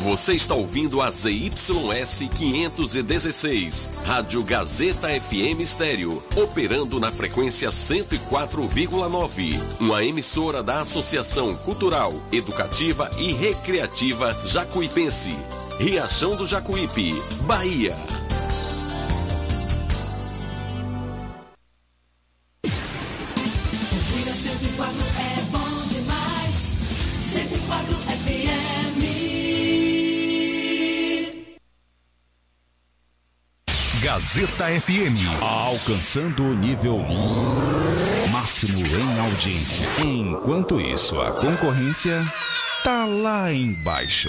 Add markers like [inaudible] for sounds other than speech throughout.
Você está ouvindo a ZYS 516, Rádio Gazeta FM Estéreo, operando na frequência 104,9. Uma emissora da Associação Cultural, Educativa e Recreativa Jacuipense. Riachão do Jacuípe, Bahia. Gazeta FM, alcançando o nível máximo em audiência. Enquanto isso, a concorrência tá lá embaixo.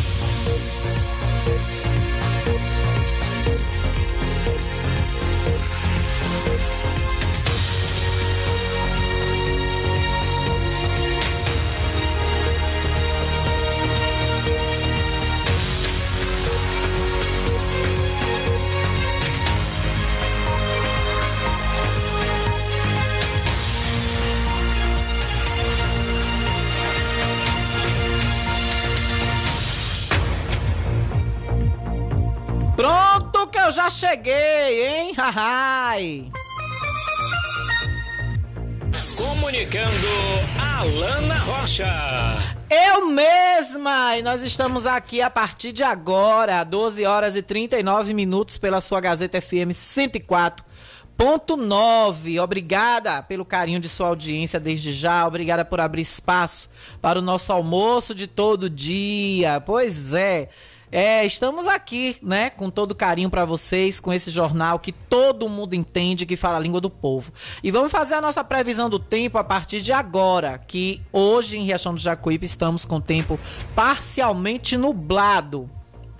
Pronto já cheguei, hein? [laughs] Hahai. Comunicando Alana Rocha. Eu mesma! E nós estamos aqui a partir de agora, 12 horas e 39 minutos, pela sua Gazeta FM 104.9. Obrigada pelo carinho de sua audiência desde já. Obrigada por abrir espaço para o nosso almoço de todo dia. Pois é. É, estamos aqui, né, com todo carinho para vocês, com esse jornal que todo mundo entende, que fala a língua do povo. E vamos fazer a nossa previsão do tempo a partir de agora, que hoje em Riachão do Jacuípe estamos com tempo parcialmente nublado.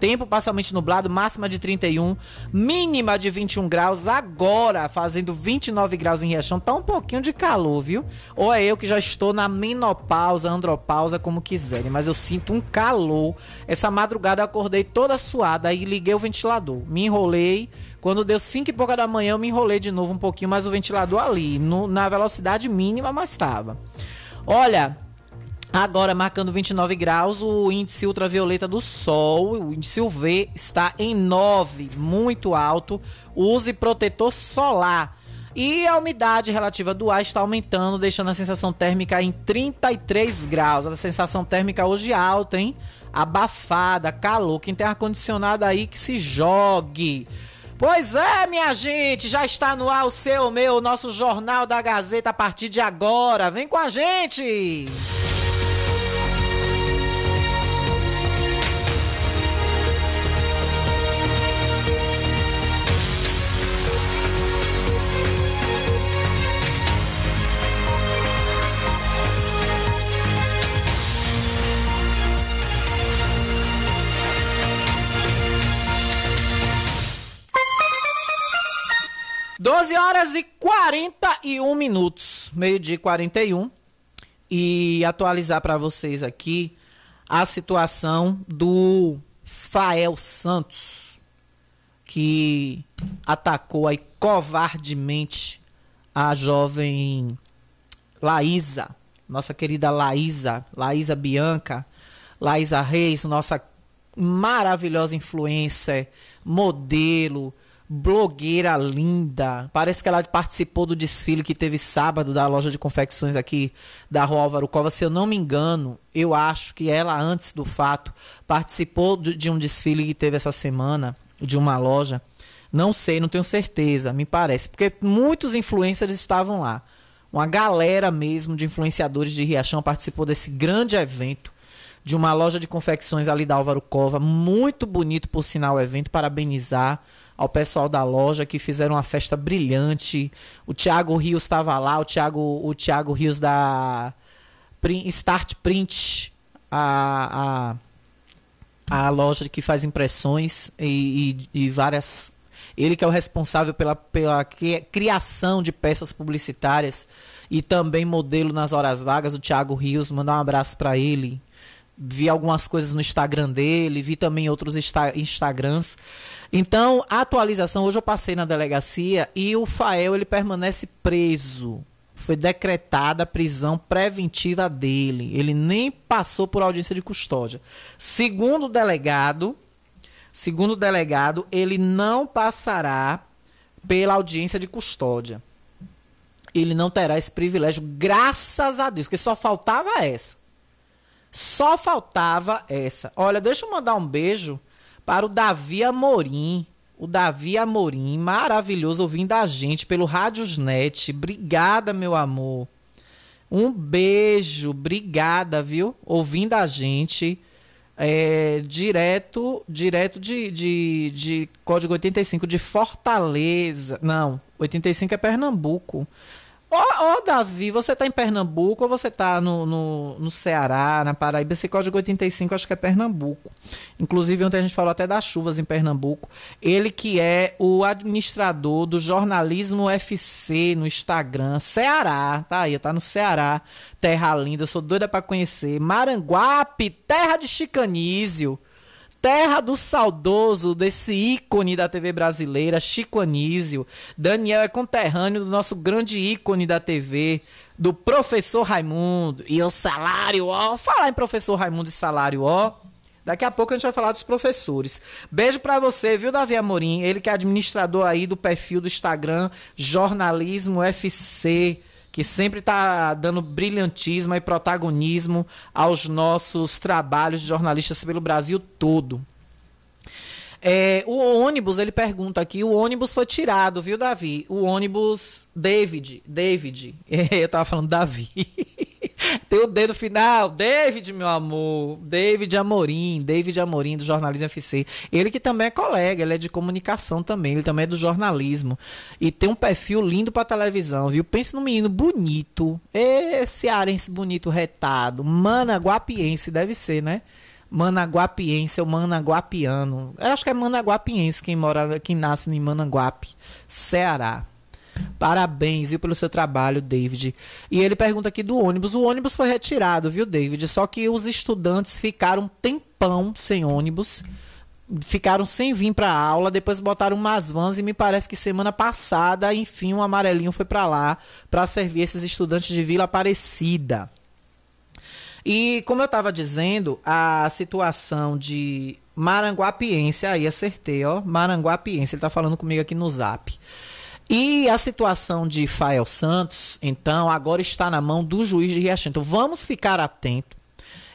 Tempo parcialmente nublado, máxima de 31, mínima de 21 graus. Agora, fazendo 29 graus em Riachão, tá um pouquinho de calor, viu? Ou é eu que já estou na menopausa, andropausa, como quiserem, mas eu sinto um calor. Essa madrugada eu acordei toda suada e liguei o ventilador. Me enrolei. Quando deu 5 e pouca da manhã, eu me enrolei de novo um pouquinho, mas o ventilador ali, no- na velocidade mínima, mas estava. Olha, Agora, marcando 29 graus, o índice ultravioleta do Sol, o índice UV, está em 9, muito alto. Use protetor solar. E a umidade relativa do ar está aumentando, deixando a sensação térmica em 33 graus. A sensação térmica hoje alta, hein? Abafada, calor. Quem tem ar-condicionado aí que se jogue. Pois é, minha gente, já está no ar o seu, o meu, o nosso Jornal da Gazeta a partir de agora. Vem com a gente! Doze horas e 41 minutos, meio-dia e 41. E atualizar para vocês aqui a situação do Fael Santos, que atacou aí covardemente a jovem Laísa, nossa querida Laísa, Laísa Bianca, Laísa Reis, nossa maravilhosa influencer, modelo, blogueira linda. Parece que ela participou do desfile que teve sábado da loja de confecções aqui da Rua Álvaro Cova. Se eu não me engano, eu acho que ela, antes do fato, participou de um desfile que teve essa semana, de uma loja. Não sei, não tenho certeza, me parece. Porque muitos influencers estavam lá. Uma galera mesmo de influenciadores de Riachão participou desse grande evento de uma loja de confecções ali da Álvaro Cova. Muito bonito, por sinal, o evento. Parabenizar ao pessoal da loja que fizeram uma festa brilhante. O Thiago Rios estava lá, o Thiago, o Thiago Rios da Start Print, a, a, a loja que faz impressões e, e, e várias. Ele que é o responsável pela, pela criação de peças publicitárias e também modelo nas horas vagas, o Thiago Rios. Mandar um abraço para ele. Vi algumas coisas no Instagram dele, vi também outros Insta Instagrams. Então, a atualização, hoje eu passei na delegacia e o Fael ele permanece preso foi decretada a prisão preventiva dele. Ele nem passou por audiência de custódia. Segundo o delegado, segundo o delegado, ele não passará pela audiência de custódia. Ele não terá esse privilégio, graças a Deus, porque só faltava essa. Só faltava essa. Olha, deixa eu mandar um beijo para o Davi Amorim, o Davi Amorim, maravilhoso, ouvindo a gente pelo Rádiosnet. Obrigada, meu amor. Um beijo, obrigada, viu? Ouvindo a gente. É, direto direto de, de, de código 85 de Fortaleza. Não, 85 é Pernambuco. Ô, ô, Davi, você tá em Pernambuco ou você tá no, no, no, Ceará, na Paraíba? Esse código 85 acho que é Pernambuco. Inclusive, ontem a gente falou até das chuvas em Pernambuco. Ele que é o administrador do Jornalismo FC no Instagram. Ceará, tá aí, tá no Ceará. Terra linda, sou doida para conhecer. Maranguape, terra de Chicanísio. Terra do saudoso, desse ícone da TV brasileira, Chico Anísio. Daniel é conterrâneo do nosso grande ícone da TV, do professor Raimundo. E o salário, ó. Falar em professor Raimundo e salário, ó. Daqui a pouco a gente vai falar dos professores. Beijo para você, viu, Davi Amorim? Ele que é administrador aí do perfil do Instagram Jornalismo FC que sempre está dando brilhantismo e protagonismo aos nossos trabalhos de jornalistas pelo Brasil todo. É, o ônibus, ele pergunta aqui, o ônibus foi tirado, viu, Davi? O ônibus, David, David, [laughs] eu tava falando Davi. [laughs] Tem o D no final, David, meu amor, David Amorim, David Amorim do Jornalismo FC. Ele que também é colega, ele é de comunicação também, ele também é do jornalismo. E tem um perfil lindo pra televisão, viu? Pense num menino bonito, esse arense bonito, retado, managuapiense, deve ser, né? Managuapiense ou Managuapiano. Eu acho que é Managuapiense quem mora, quem nasce em Managuape, Ceará. Parabéns, viu, pelo seu trabalho, David. E ele pergunta aqui do ônibus. O ônibus foi retirado, viu, David? Só que os estudantes ficaram tempão sem ônibus. Ficaram sem vir para aula, depois botaram umas vans e me parece que semana passada, enfim, um amarelinho foi para lá para servir esses estudantes de Vila Aparecida. E como eu estava dizendo, a situação de Maranguapiense, aí acertei, ó, Maranguapiense, ele está falando comigo aqui no Zap. E a situação de Fael Santos, então, agora está na mão do juiz de Riachão. Então, vamos ficar atento.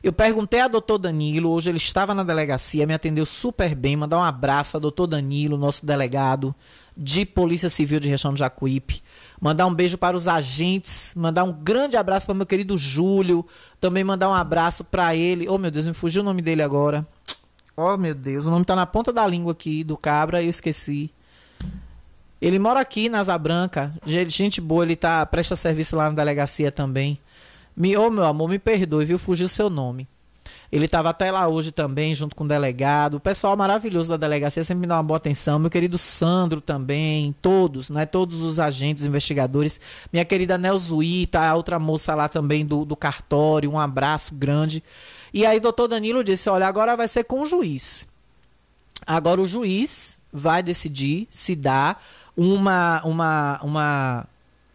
Eu perguntei a doutor Danilo, hoje ele estava na delegacia, me atendeu super bem. Mandar um abraço ao doutor Danilo, nosso delegado de Polícia Civil de Riachão do Jacuípe. Mandar um beijo para os agentes, mandar um grande abraço para meu querido Júlio, também mandar um abraço para ele. Oh, meu Deus, me fugiu o nome dele agora. Oh, meu Deus, o nome tá na ponta da língua aqui do cabra, eu esqueci. Ele mora aqui na Asa Branca. Gente boa, ele tá presta serviço lá na delegacia também. Me, ô oh, meu amor, me perdoe, viu? Fugiu seu nome. Ele estava até lá hoje também, junto com o delegado. O pessoal maravilhoso da delegacia sempre me dá uma boa atenção. Meu querido Sandro também, todos, né? Todos os agentes, investigadores. Minha querida Nelzuí, tá? A outra moça lá também do, do cartório. Um abraço grande. E aí, doutor Danilo disse: olha, agora vai ser com o juiz. Agora o juiz vai decidir se dá uma, uma, uma,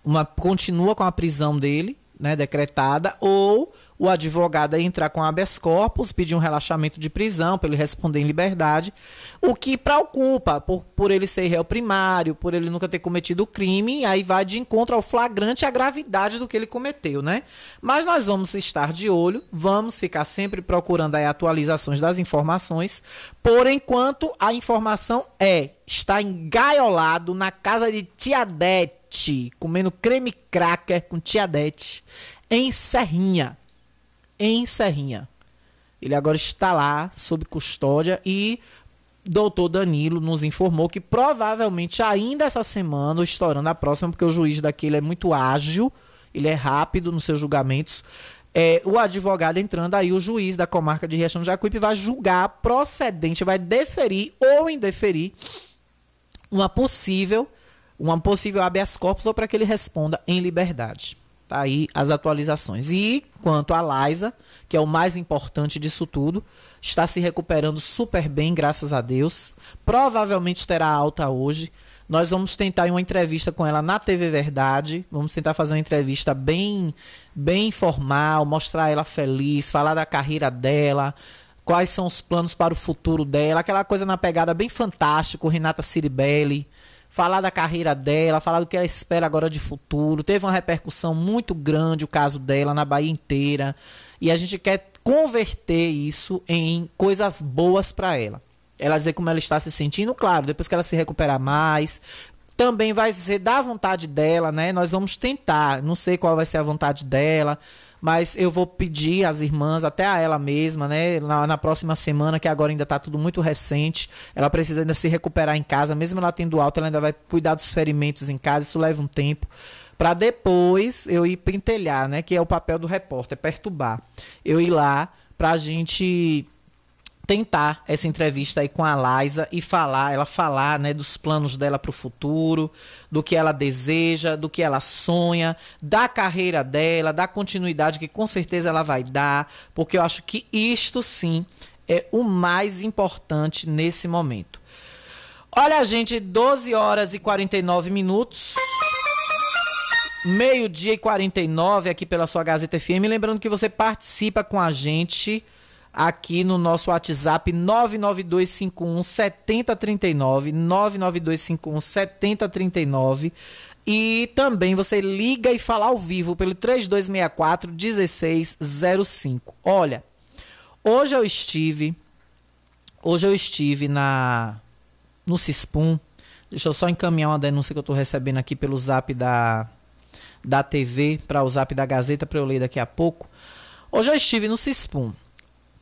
uma continua com a prisão dele, né, decretada, ou o advogado a entrar com habeas corpus, pedir um relaxamento de prisão para ele responder em liberdade, o que preocupa por, por ele ser réu primário, por ele nunca ter cometido crime, aí vai de encontro ao flagrante e à gravidade do que ele cometeu, né? Mas nós vamos estar de olho, vamos ficar sempre procurando aí atualizações das informações. Por enquanto, a informação é está engaiolado na casa de Tia Dete, comendo creme cracker com Tia Dete, em Serrinha em Serrinha. Ele agora está lá sob custódia e doutor Danilo nos informou que provavelmente ainda essa semana, ou estourando a próxima, porque o juiz daquele é muito ágil, ele é rápido nos seus julgamentos, é, o advogado entrando, aí o juiz da comarca de Riachão do Jacuípe vai julgar procedente, vai deferir ou indeferir uma possível, uma possível habeas corpus ou para que ele responda em liberdade. Tá aí as atualizações. E quanto a Liza, que é o mais importante disso tudo, está se recuperando super bem, graças a Deus. Provavelmente terá alta hoje. Nós vamos tentar uma entrevista com ela na TV Verdade. Vamos tentar fazer uma entrevista bem, bem informal, mostrar ela feliz, falar da carreira dela, quais são os planos para o futuro dela, aquela coisa na pegada bem fantástica, Renata Ciribelli. Falar da carreira dela, falar do que ela espera agora de futuro. Teve uma repercussão muito grande o caso dela na Bahia inteira. E a gente quer converter isso em coisas boas para ela ela dizer como ela está se sentindo, claro, depois que ela se recuperar mais, também vai ser da vontade dela, né? Nós vamos tentar, não sei qual vai ser a vontade dela, mas eu vou pedir às irmãs, até a ela mesma, né? Na, na próxima semana, que agora ainda está tudo muito recente, ela precisa ainda se recuperar em casa, mesmo ela tendo alta, ela ainda vai cuidar dos ferimentos em casa, isso leva um tempo. Para depois eu ir pentelhar, né? Que é o papel do repórter, perturbar. Eu ir lá pra gente tentar essa entrevista aí com a Liza e falar, ela falar, né, dos planos dela para o futuro, do que ela deseja, do que ela sonha, da carreira dela, da continuidade que com certeza ela vai dar, porque eu acho que isto sim é o mais importante nesse momento. Olha, gente, 12 horas e 49 minutos. Meio-dia e 49 aqui pela sua Gazeta FM. Lembrando que você participa com a gente aqui no nosso WhatsApp 99251 7039, 99251 7039. E também você liga e fala ao vivo pelo 3264 1605. Olha, hoje eu estive hoje eu estive na no Cispum. Deixa eu só encaminhar uma denúncia que eu estou recebendo aqui pelo Zap da da TV para o Zap da Gazeta para eu ler daqui a pouco. Hoje eu estive no Cispum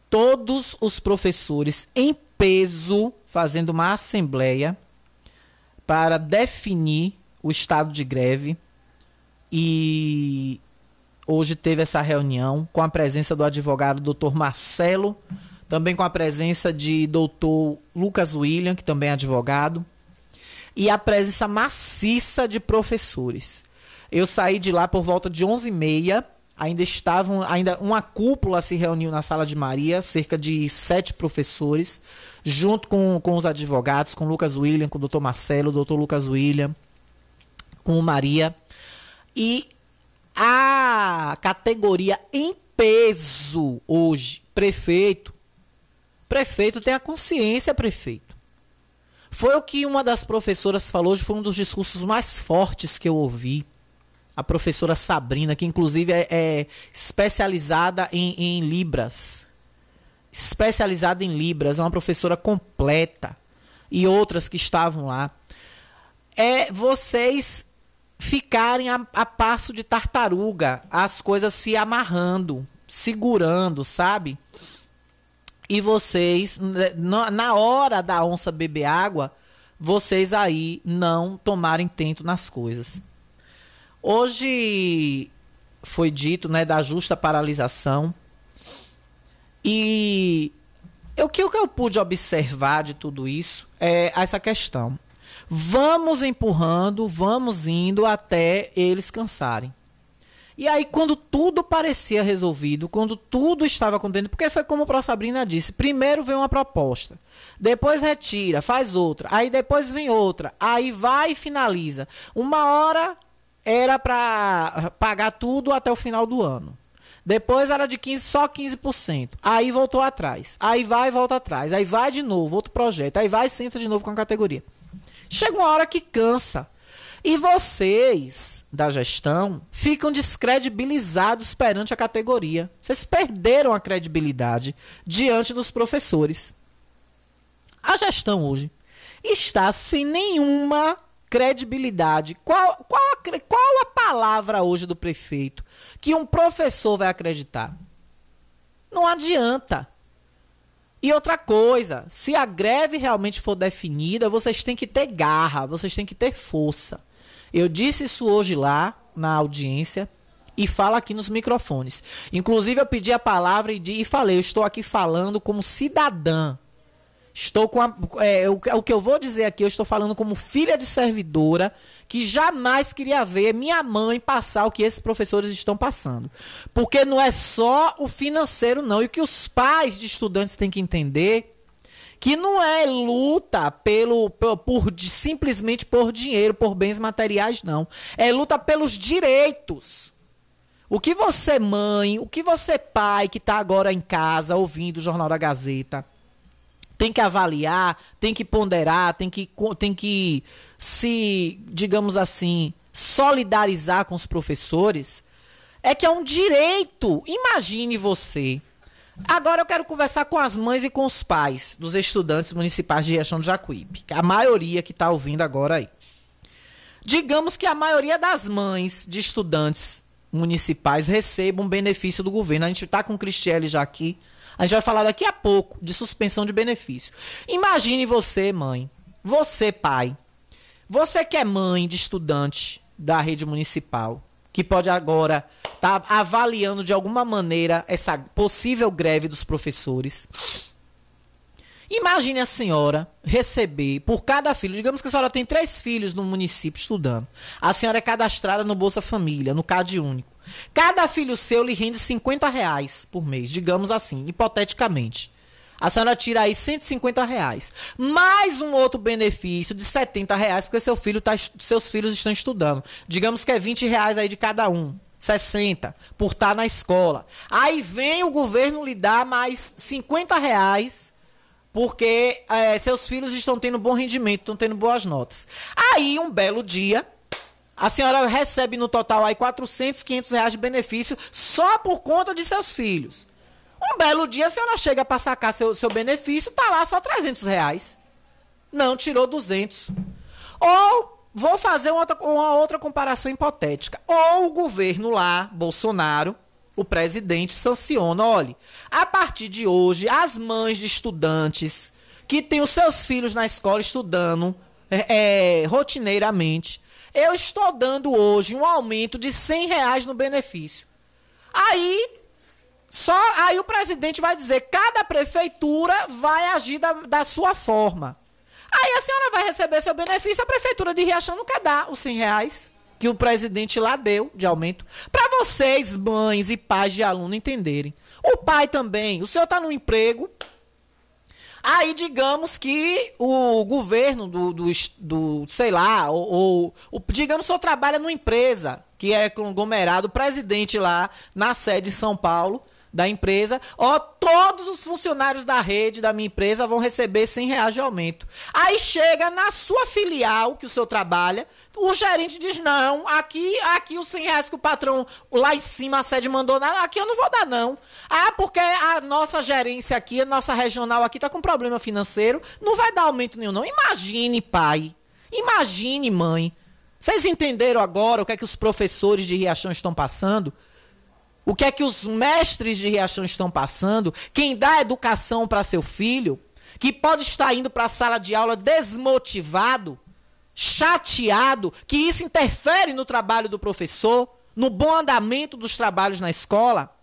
todos os professores em peso fazendo uma assembleia para definir o estado de greve e hoje teve essa reunião com a presença do advogado Dr. Marcelo, também com a presença de Dr. Lucas William, que também é advogado, e a presença maciça de professores. Eu saí de lá por volta de 11h30 ainda estavam, ainda uma cúpula se reuniu na sala de Maria, cerca de sete professores, junto com, com os advogados, com Lucas William, com o doutor Marcelo, o doutor Lucas William, com Maria. E a categoria em peso hoje, prefeito, prefeito tem a consciência, prefeito. Foi o que uma das professoras falou hoje, foi um dos discursos mais fortes que eu ouvi a professora Sabrina, que inclusive é, é especializada em, em, Libras. Especializada em Libras, é uma professora completa. E outras que estavam lá. É vocês ficarem a, a passo de tartaruga, as coisas se amarrando, segurando, sabe? E vocês, na hora da onça beber água, vocês aí não tomarem tento nas coisas. Hoje foi dito, né, da justa paralisação. E o que eu pude observar de tudo isso é essa questão. Vamos empurrando, vamos indo até eles cansarem. E aí, quando tudo parecia resolvido, quando tudo estava acontecendo, porque foi como a Sabrina disse: primeiro vem uma proposta, depois retira, faz outra, aí depois vem outra, aí vai e finaliza. Uma hora era para pagar tudo até o final do ano. Depois era de 15, só 15%. Aí voltou atrás. Aí vai e volta atrás. Aí vai de novo, outro projeto. Aí vai e senta de novo com a categoria. Chega uma hora que cansa. E vocês, da gestão, ficam descredibilizados perante a categoria. Vocês perderam a credibilidade diante dos professores. A gestão hoje está sem nenhuma credibilidade. Qual, qual, a, qual a palavra hoje do prefeito que um professor vai acreditar? Não adianta. E outra coisa, se a greve realmente for definida, vocês têm que ter garra, vocês têm que ter força. Eu disse isso hoje lá na audiência e fala aqui nos microfones. Inclusive, eu pedi a palavra e, e falei, eu estou aqui falando como cidadã. Estou com a, é, o, o que eu vou dizer aqui, eu estou falando como filha de servidora que jamais queria ver minha mãe passar o que esses professores estão passando. Porque não é só o financeiro, não. E o que os pais de estudantes têm que entender que não é luta pelo por, por, simplesmente por dinheiro, por bens materiais, não. É luta pelos direitos. O que você, mãe, o que você, pai, que está agora em casa ouvindo o Jornal da Gazeta, tem que avaliar, tem que ponderar, tem que, tem que se, digamos assim, solidarizar com os professores, é que é um direito. Imagine você. Agora eu quero conversar com as mães e com os pais dos estudantes municipais de Riachão do Jacuípe, a maioria que está ouvindo agora aí. Digamos que a maioria das mães de estudantes municipais recebam benefício do governo. A gente está com o Cristiele já aqui. A gente vai falar daqui a pouco de suspensão de benefício. Imagine você, mãe, você, pai, você que é mãe de estudante da rede municipal, que pode agora estar tá avaliando de alguma maneira essa possível greve dos professores. Imagine a senhora receber por cada filho, digamos que a senhora tem três filhos no município estudando. A senhora é cadastrada no Bolsa Família, no CAD único. Cada filho seu lhe rende 50 reais por mês, digamos assim, hipoteticamente. A senhora tira aí 150 reais. Mais um outro benefício de 70 reais, porque seu filho tá, seus filhos estão estudando. Digamos que é 20 reais aí de cada um. 60 por estar tá na escola. Aí vem o governo lhe dar mais 50 reais porque é, seus filhos estão tendo bom rendimento, estão tendo boas notas. Aí, um belo dia, a senhora recebe no total aí 400, 500 reais de benefício só por conta de seus filhos. Um belo dia a senhora chega para sacar seu, seu benefício, tá lá só 300 reais. Não, tirou 200. Ou, vou fazer uma outra, uma outra comparação hipotética. Ou o governo lá, Bolsonaro, o presidente, sanciona, olhe, a partir de hoje, as mães de estudantes que têm os seus filhos na escola estudando é, é, rotineiramente, eu estou dando hoje um aumento de 100 reais no benefício. Aí só aí o presidente vai dizer, cada prefeitura vai agir da, da sua forma. Aí a senhora vai receber seu benefício, a prefeitura de Riachão não quer dar os 100 reais que o presidente lá deu de aumento. Para vocês, mães e pais de aluno, entenderem. O pai também, o senhor está no emprego. Aí, digamos que o governo do, do, do sei lá, ou, ou, digamos que o senhor trabalha numa empresa que é conglomerado, o presidente lá na sede de São Paulo da empresa, ó, todos os funcionários da rede da minha empresa vão receber 100 reais de aumento. Aí chega na sua filial, que o senhor trabalha, o gerente diz, não, aqui, aqui os 100 reais que o patrão lá em cima, a sede mandou, aqui eu não vou dar não. Ah, porque a nossa gerência aqui, a nossa regional aqui tá com problema financeiro, não vai dar aumento nenhum não. Imagine, pai, imagine, mãe. Vocês entenderam agora o que é que os professores de Riachão estão passando? O que é que os mestres de Riachão estão passando? Quem dá educação para seu filho, que pode estar indo para a sala de aula desmotivado, chateado, que isso interfere no trabalho do professor, no bom andamento dos trabalhos na escola,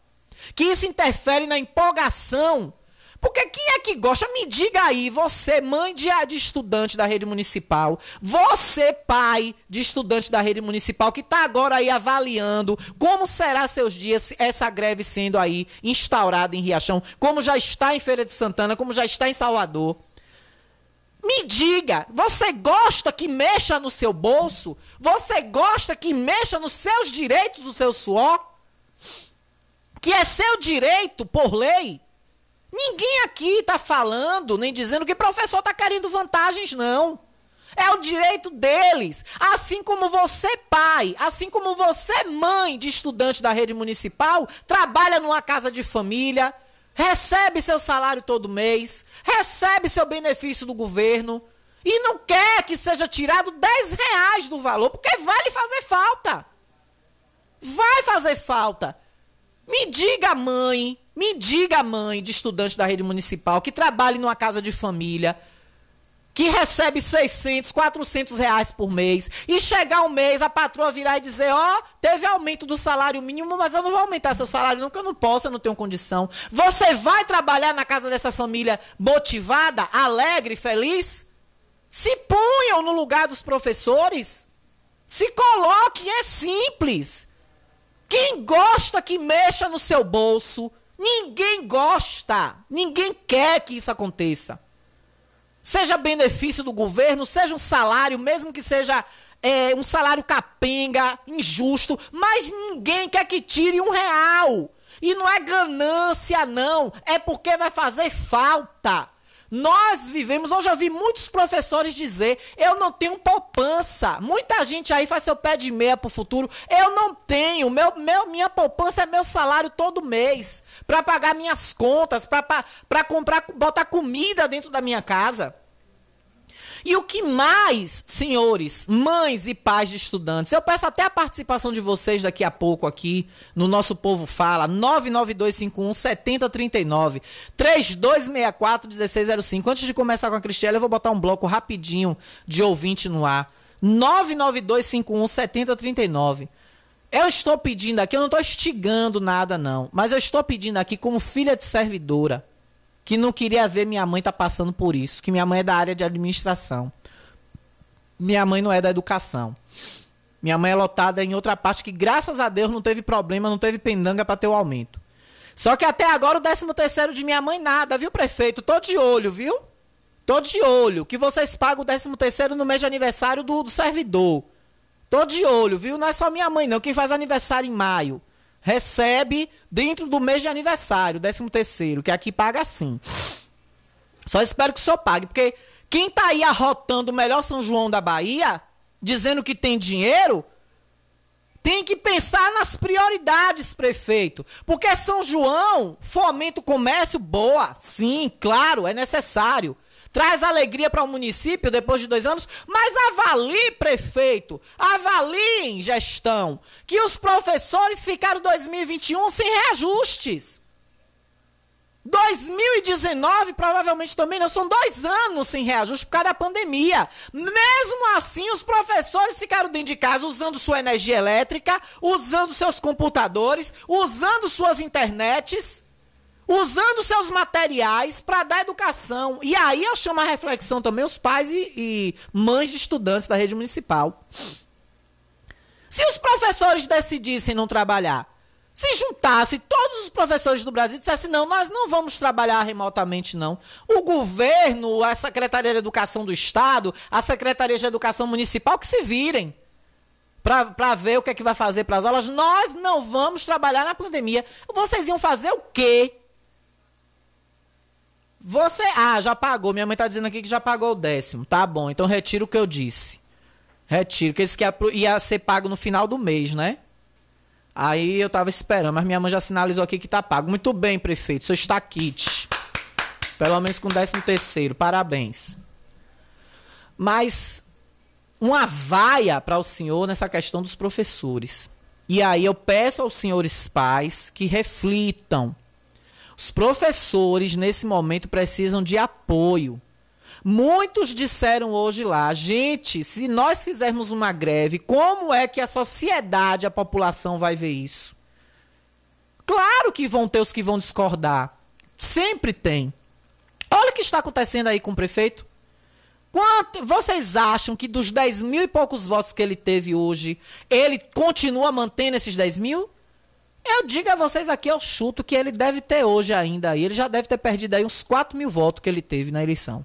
que isso interfere na empolgação porque quem é que gosta? Me diga aí, você, mãe de, de estudante da rede municipal, você, pai de estudante da rede municipal, que está agora aí avaliando como será seus dias essa greve sendo aí instaurada em Riachão, como já está em Feira de Santana, como já está em Salvador. Me diga, você gosta que mexa no seu bolso? Você gosta que mexa nos seus direitos do seu suor? Que é seu direito por lei? Ninguém aqui está falando nem dizendo que o professor está querendo vantagens, não. É o direito deles. Assim como você, pai, assim como você, mãe de estudante da rede municipal, trabalha numa casa de família, recebe seu salário todo mês, recebe seu benefício do governo e não quer que seja tirado 10 reais do valor, porque vai lhe fazer falta. Vai fazer falta. Me diga, mãe, me diga, mãe de estudante da rede municipal que trabalhe numa casa de família, que recebe 600, 400 reais por mês, e chegar um mês a patroa virar e dizer: Ó, oh, teve aumento do salário mínimo, mas eu não vou aumentar seu salário, não, que eu não posso, eu não tenho condição. Você vai trabalhar na casa dessa família motivada, alegre, feliz? Se ponham no lugar dos professores. Se coloquem, é simples. Quem gosta que mexa no seu bolso, ninguém gosta. Ninguém quer que isso aconteça seja benefício do governo, seja um salário, mesmo que seja é, um salário capenga, injusto, mas ninguém quer que tire um real. E não é ganância, não, é porque vai fazer falta. Nós vivemos, hoje eu vi muitos professores dizer, eu não tenho poupança. Muita gente aí faz seu pé de meia pro futuro. Eu não tenho, meu, meu, minha poupança é meu salário todo mês. para pagar minhas contas, para comprar, botar comida dentro da minha casa. E o que mais, senhores, mães e pais de estudantes, eu peço até a participação de vocês daqui a pouco aqui no nosso Povo Fala, 99251 7039, 3264 1605. Antes de começar com a Cristiane, eu vou botar um bloco rapidinho de ouvinte no ar. 99251 7039. Eu estou pedindo aqui, eu não estou instigando nada não, mas eu estou pedindo aqui como filha de servidora que não queria ver minha mãe tá passando por isso, que minha mãe é da área de administração. Minha mãe não é da educação. Minha mãe é lotada em outra parte que, graças a Deus, não teve problema, não teve pendanga para ter o aumento. Só que até agora o 13 terceiro de minha mãe nada, viu, prefeito? Tô de olho, viu? Tô de olho. Que vocês pagam o 13 terceiro no mês de aniversário do, do servidor. Tô de olho, viu? Não é só minha mãe, não. Quem faz aniversário em maio recebe dentro do mês de aniversário, 13 terceiro, que aqui paga assim. Só espero que o senhor pague, porque quem tá aí arrotando o melhor São João da Bahia, dizendo que tem dinheiro, tem que pensar nas prioridades, prefeito. Porque São João fomenta o comércio, boa, sim, claro, é necessário traz alegria para o município depois de dois anos, mas avalie, prefeito, avalie, gestão, que os professores ficaram 2021 sem reajustes. 2019 provavelmente também não, são dois anos sem reajuste por causa da pandemia. Mesmo assim, os professores ficaram dentro de casa usando sua energia elétrica, usando seus computadores, usando suas internets usando seus materiais para dar educação. E aí eu chamo a reflexão também os pais e, e, mães de estudantes da rede municipal. Se os professores decidissem não trabalhar, se juntasse todos os professores do Brasil e dissessem, não, nós não vamos trabalhar remotamente, não. O governo, a Secretaria de Educação do Estado, a Secretaria de Educação Municipal, que se virem para ver o que é que vai fazer para as aulas. Nós não vamos trabalhar na pandemia. Vocês iam fazer o quê? Você. Ah, já pagou. Minha mãe tá dizendo aqui que já pagou o décimo. Tá bom, então retiro o que eu disse. Retiro, que esse que ia ser pago no final do mês, né? Aí eu tava esperando, mas minha mãe já sinalizou aqui que tá pago. Muito bem, prefeito. Seu está kit. Pelo menos com décimo terceiro. Parabéns. Mas uma vaia para o senhor nessa questão dos professores. E aí eu peço aos senhores pais que reflitam os professores, nesse momento, precisam de apoio. Muitos disseram hoje lá, gente, se nós fizermos uma greve, como é que a sociedade, a população vai ver isso? Claro que vão ter os que vão discordar. Sempre tem. Olha o que está acontecendo aí com o prefeito. Quanto, vocês acham que dos 10 mil e poucos votos que ele teve hoje, ele continua mantendo esses 10 mil? Eu digo a vocês aqui, eu chuto que ele deve ter hoje ainda aí. Ele já deve ter perdido aí uns 4 mil votos que ele teve na eleição.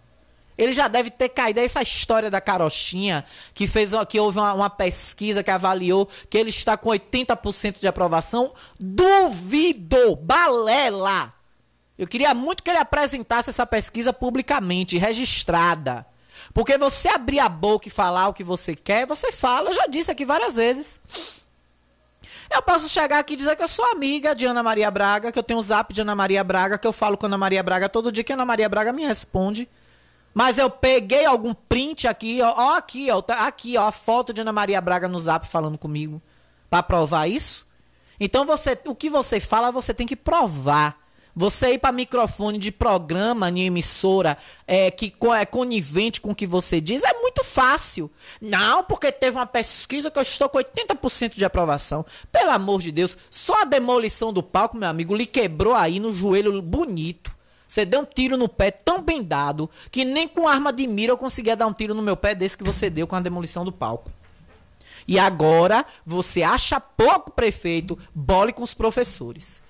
Ele já deve ter caído. Essa história da carochinha, que fez que houve uma, uma pesquisa que avaliou que ele está com 80% de aprovação. Duvido! Balela! Eu queria muito que ele apresentasse essa pesquisa publicamente, registrada. Porque você abrir a boca e falar o que você quer, você fala. Eu já disse aqui várias vezes. Eu posso chegar aqui e dizer que eu sou amiga de Ana Maria Braga, que eu tenho o um zap de Ana Maria Braga, que eu falo com Ana Maria Braga todo dia, que Ana Maria Braga me responde. Mas eu peguei algum print aqui, ó, ó aqui, ó, tá aqui, ó, a foto de Ana Maria Braga no zap falando comigo, para provar isso. Então você, o que você fala, você tem que provar. Você ir para microfone de programa em emissora é, que é conivente com o que você diz é muito fácil. Não, porque teve uma pesquisa que eu estou com 80% de aprovação. Pelo amor de Deus, só a demolição do palco, meu amigo, lhe quebrou aí no joelho bonito. Você deu um tiro no pé tão bem dado que nem com arma de mira eu conseguia dar um tiro no meu pé desse que você deu com a demolição do palco. E agora você acha pouco prefeito, bole com os professores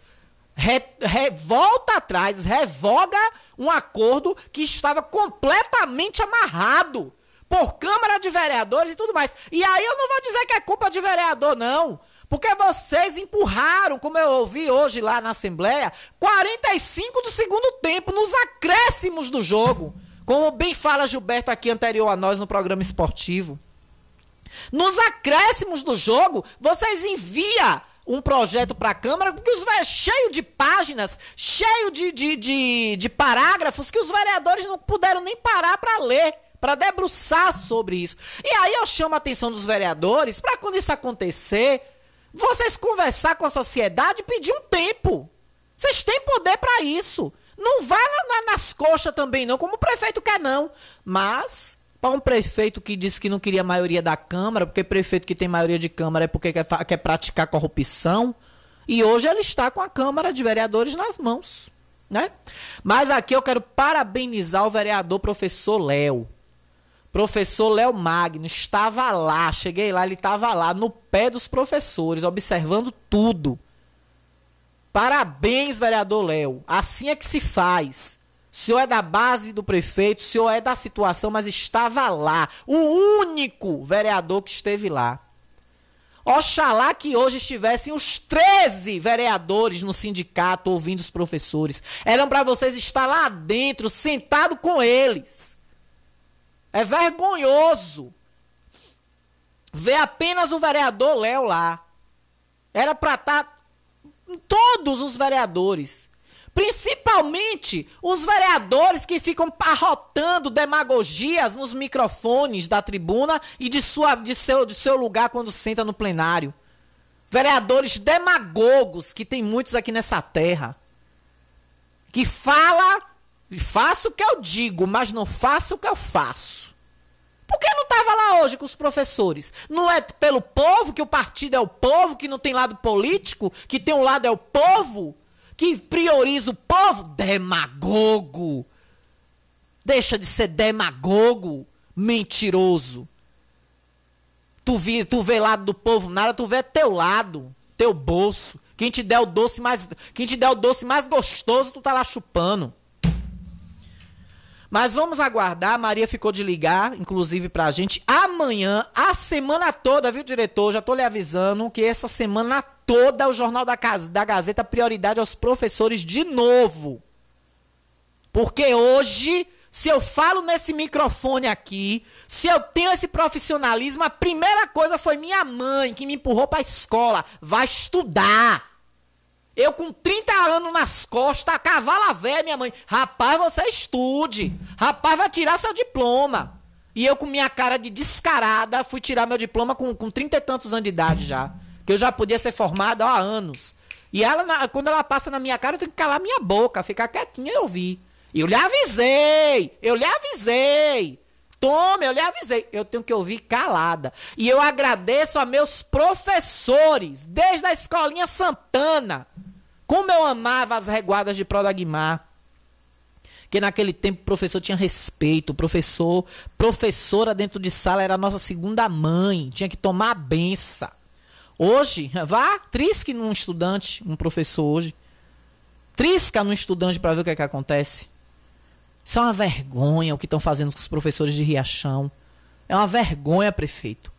re, re, volta atrás, revoga um acordo que estava completamente amarrado por Câmara de Vereadores e tudo mais. E aí eu não vou dizer que é culpa de vereador, não. Porque vocês empurraram, como eu ouvi hoje lá na Assembleia, 45 do segundo tempo, nos acréscimos do jogo. Como bem fala Gilberto aqui anterior a nós no programa esportivo. Nos acréscimos do jogo, vocês enviam um projeto para a Câmara porque os cheio de páginas, cheio de, de, de, de parágrafos que os vereadores não puderam nem parar para ler, para debruçar sobre isso. E aí eu chamo a atenção dos vereadores para quando isso acontecer, vocês conversar com a sociedade e pedir um tempo. Vocês têm poder para isso. Não vai na, nas coxas também não, como o prefeito quer não. Mas para um prefeito que disse que não queria maioria da Câmara, porque prefeito que tem maioria de Câmara é porque quer, quer praticar corrupção. E hoje ele está com a Câmara de Vereadores nas mãos. Né? Mas aqui eu quero parabenizar o vereador professor Léo. Professor Léo Magno estava lá, cheguei lá, ele estava lá no pé dos professores, observando tudo. Parabéns, vereador Léo. Assim é que se faz. O senhor é da base do prefeito, o senhor é da situação, mas estava lá. O único vereador que esteve lá. Oxalá que hoje estivessem os 13 vereadores no sindicato ouvindo os professores. Eram para vocês estar lá dentro, sentado com eles. É vergonhoso ver apenas o vereador Léo lá. Era para estar tá todos os vereadores. Principalmente os vereadores que ficam arrotando demagogias nos microfones da tribuna e de, sua, de, seu, de seu lugar quando senta no plenário. Vereadores demagogos, que tem muitos aqui nessa terra. Que fala, faço o que eu digo, mas não faço o que eu faço. Por que não estava lá hoje com os professores? Não é pelo povo, que o partido é o povo, que não tem lado político, que tem um lado é o povo? Que prioriza o povo, demagogo. Deixa de ser demagogo, mentiroso. Tu, vi, tu vê lado do povo nada, tu vê teu lado, teu bolso. Quem te der o doce mais, quem te der o doce mais gostoso, tu tá lá chupando. Mas vamos aguardar. Maria ficou de ligar, inclusive, pra gente. Amanhã, a semana toda, viu, diretor? Já tô lhe avisando que essa semana toda o Jornal da, da Gazeta prioridade aos professores de novo. Porque hoje, se eu falo nesse microfone aqui, se eu tenho esse profissionalismo, a primeira coisa foi minha mãe que me empurrou pra escola. Vai estudar. Eu com 30 anos nas costas, a cavala velha, minha mãe. Rapaz, você estude. Rapaz, vai tirar seu diploma. E eu com minha cara de descarada, fui tirar meu diploma com, com 30 e tantos anos de idade já. Que eu já podia ser formada há anos. E ela, quando ela passa na minha cara, eu tenho que calar minha boca, ficar quietinha e ouvir. E eu lhe avisei! Eu lhe avisei! Tome, eu lhe avisei. Eu tenho que ouvir calada. E eu agradeço a meus professores, desde a escolinha Santana. Como eu amava as reguadas de Prodagmar. Que naquele tempo o professor tinha respeito. O professor, professora dentro de sala era a nossa segunda mãe. Tinha que tomar a benção. Hoje, [laughs] vá, trisque num estudante, um professor hoje. Trisca num estudante para ver o que, é que acontece. Isso é uma vergonha o que estão fazendo com os professores de Riachão. É uma vergonha, prefeito.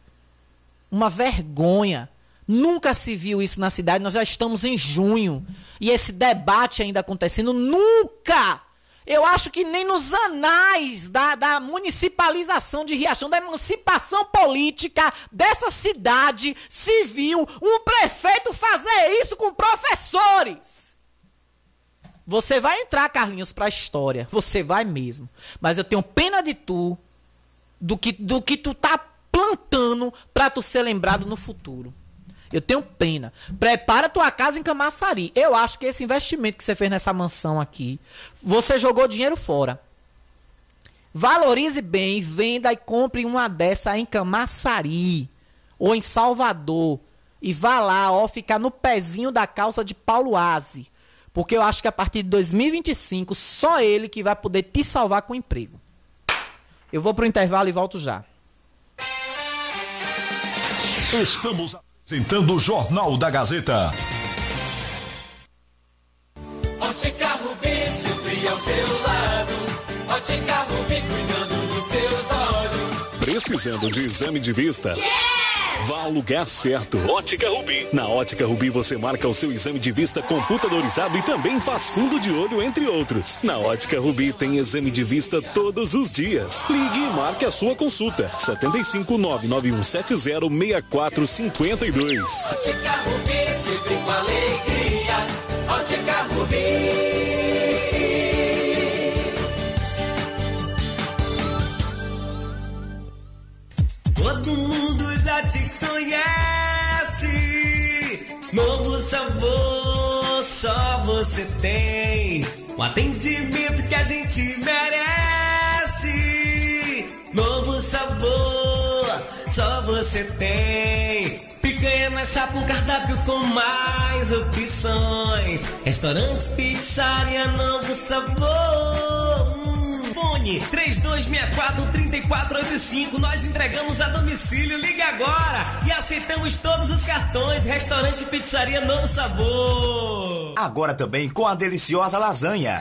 Uma vergonha. Nunca se viu isso na cidade. Nós já estamos em junho. E esse debate ainda acontecendo. Nunca! Eu acho que nem nos anais da, da municipalização de Riachão, da emancipação política dessa cidade, viu um prefeito fazer isso com professores. Você vai entrar, Carlinhos, pra história. Você vai mesmo. Mas eu tenho pena de tu, do que, do que tu tá plantando pra tu ser lembrado no futuro. Eu tenho pena. Prepara tua casa em Camaçari. Eu acho que esse investimento que você fez nessa mansão aqui, você jogou dinheiro fora. Valorize bem, venda e compre uma dessa em Camaçari ou em Salvador. E vá lá, ó, ficar no pezinho da calça de Paulo Aze. Porque eu acho que a partir de 2025, só ele que vai poder te salvar com emprego. Eu vou pro intervalo e volto já. Estamos apresentando o Jornal da Gazeta. Ótica Rubi, sempre ao seu lado. Ótica Rubi, cuidando dos seus olhos. Precisando de exame de vista? Yeah! Vá ao lugar certo. Ótica Rubi. Na Ótica Rubi você marca o seu exame de vista computadorizado e também faz fundo de olho, entre outros. Na Ótica Rubi tem exame de vista todos os dias. Ligue e marque a sua consulta. 75 99170 6452. Ótica Rubi, sempre com alegria. Ótica Rubi. Te conhece. Novo sabor, só você tem. Um atendimento que a gente merece. Novo sabor, só você tem. Picanha na chapa, um cardápio com mais opções. Restaurante, pizzaria, novo sabor. Fone 3264-3485. Nós entregamos a domicílio. Ligue agora e aceitamos todos os cartões. Restaurante Pizzaria Novo Sabor. Agora também com a deliciosa lasanha.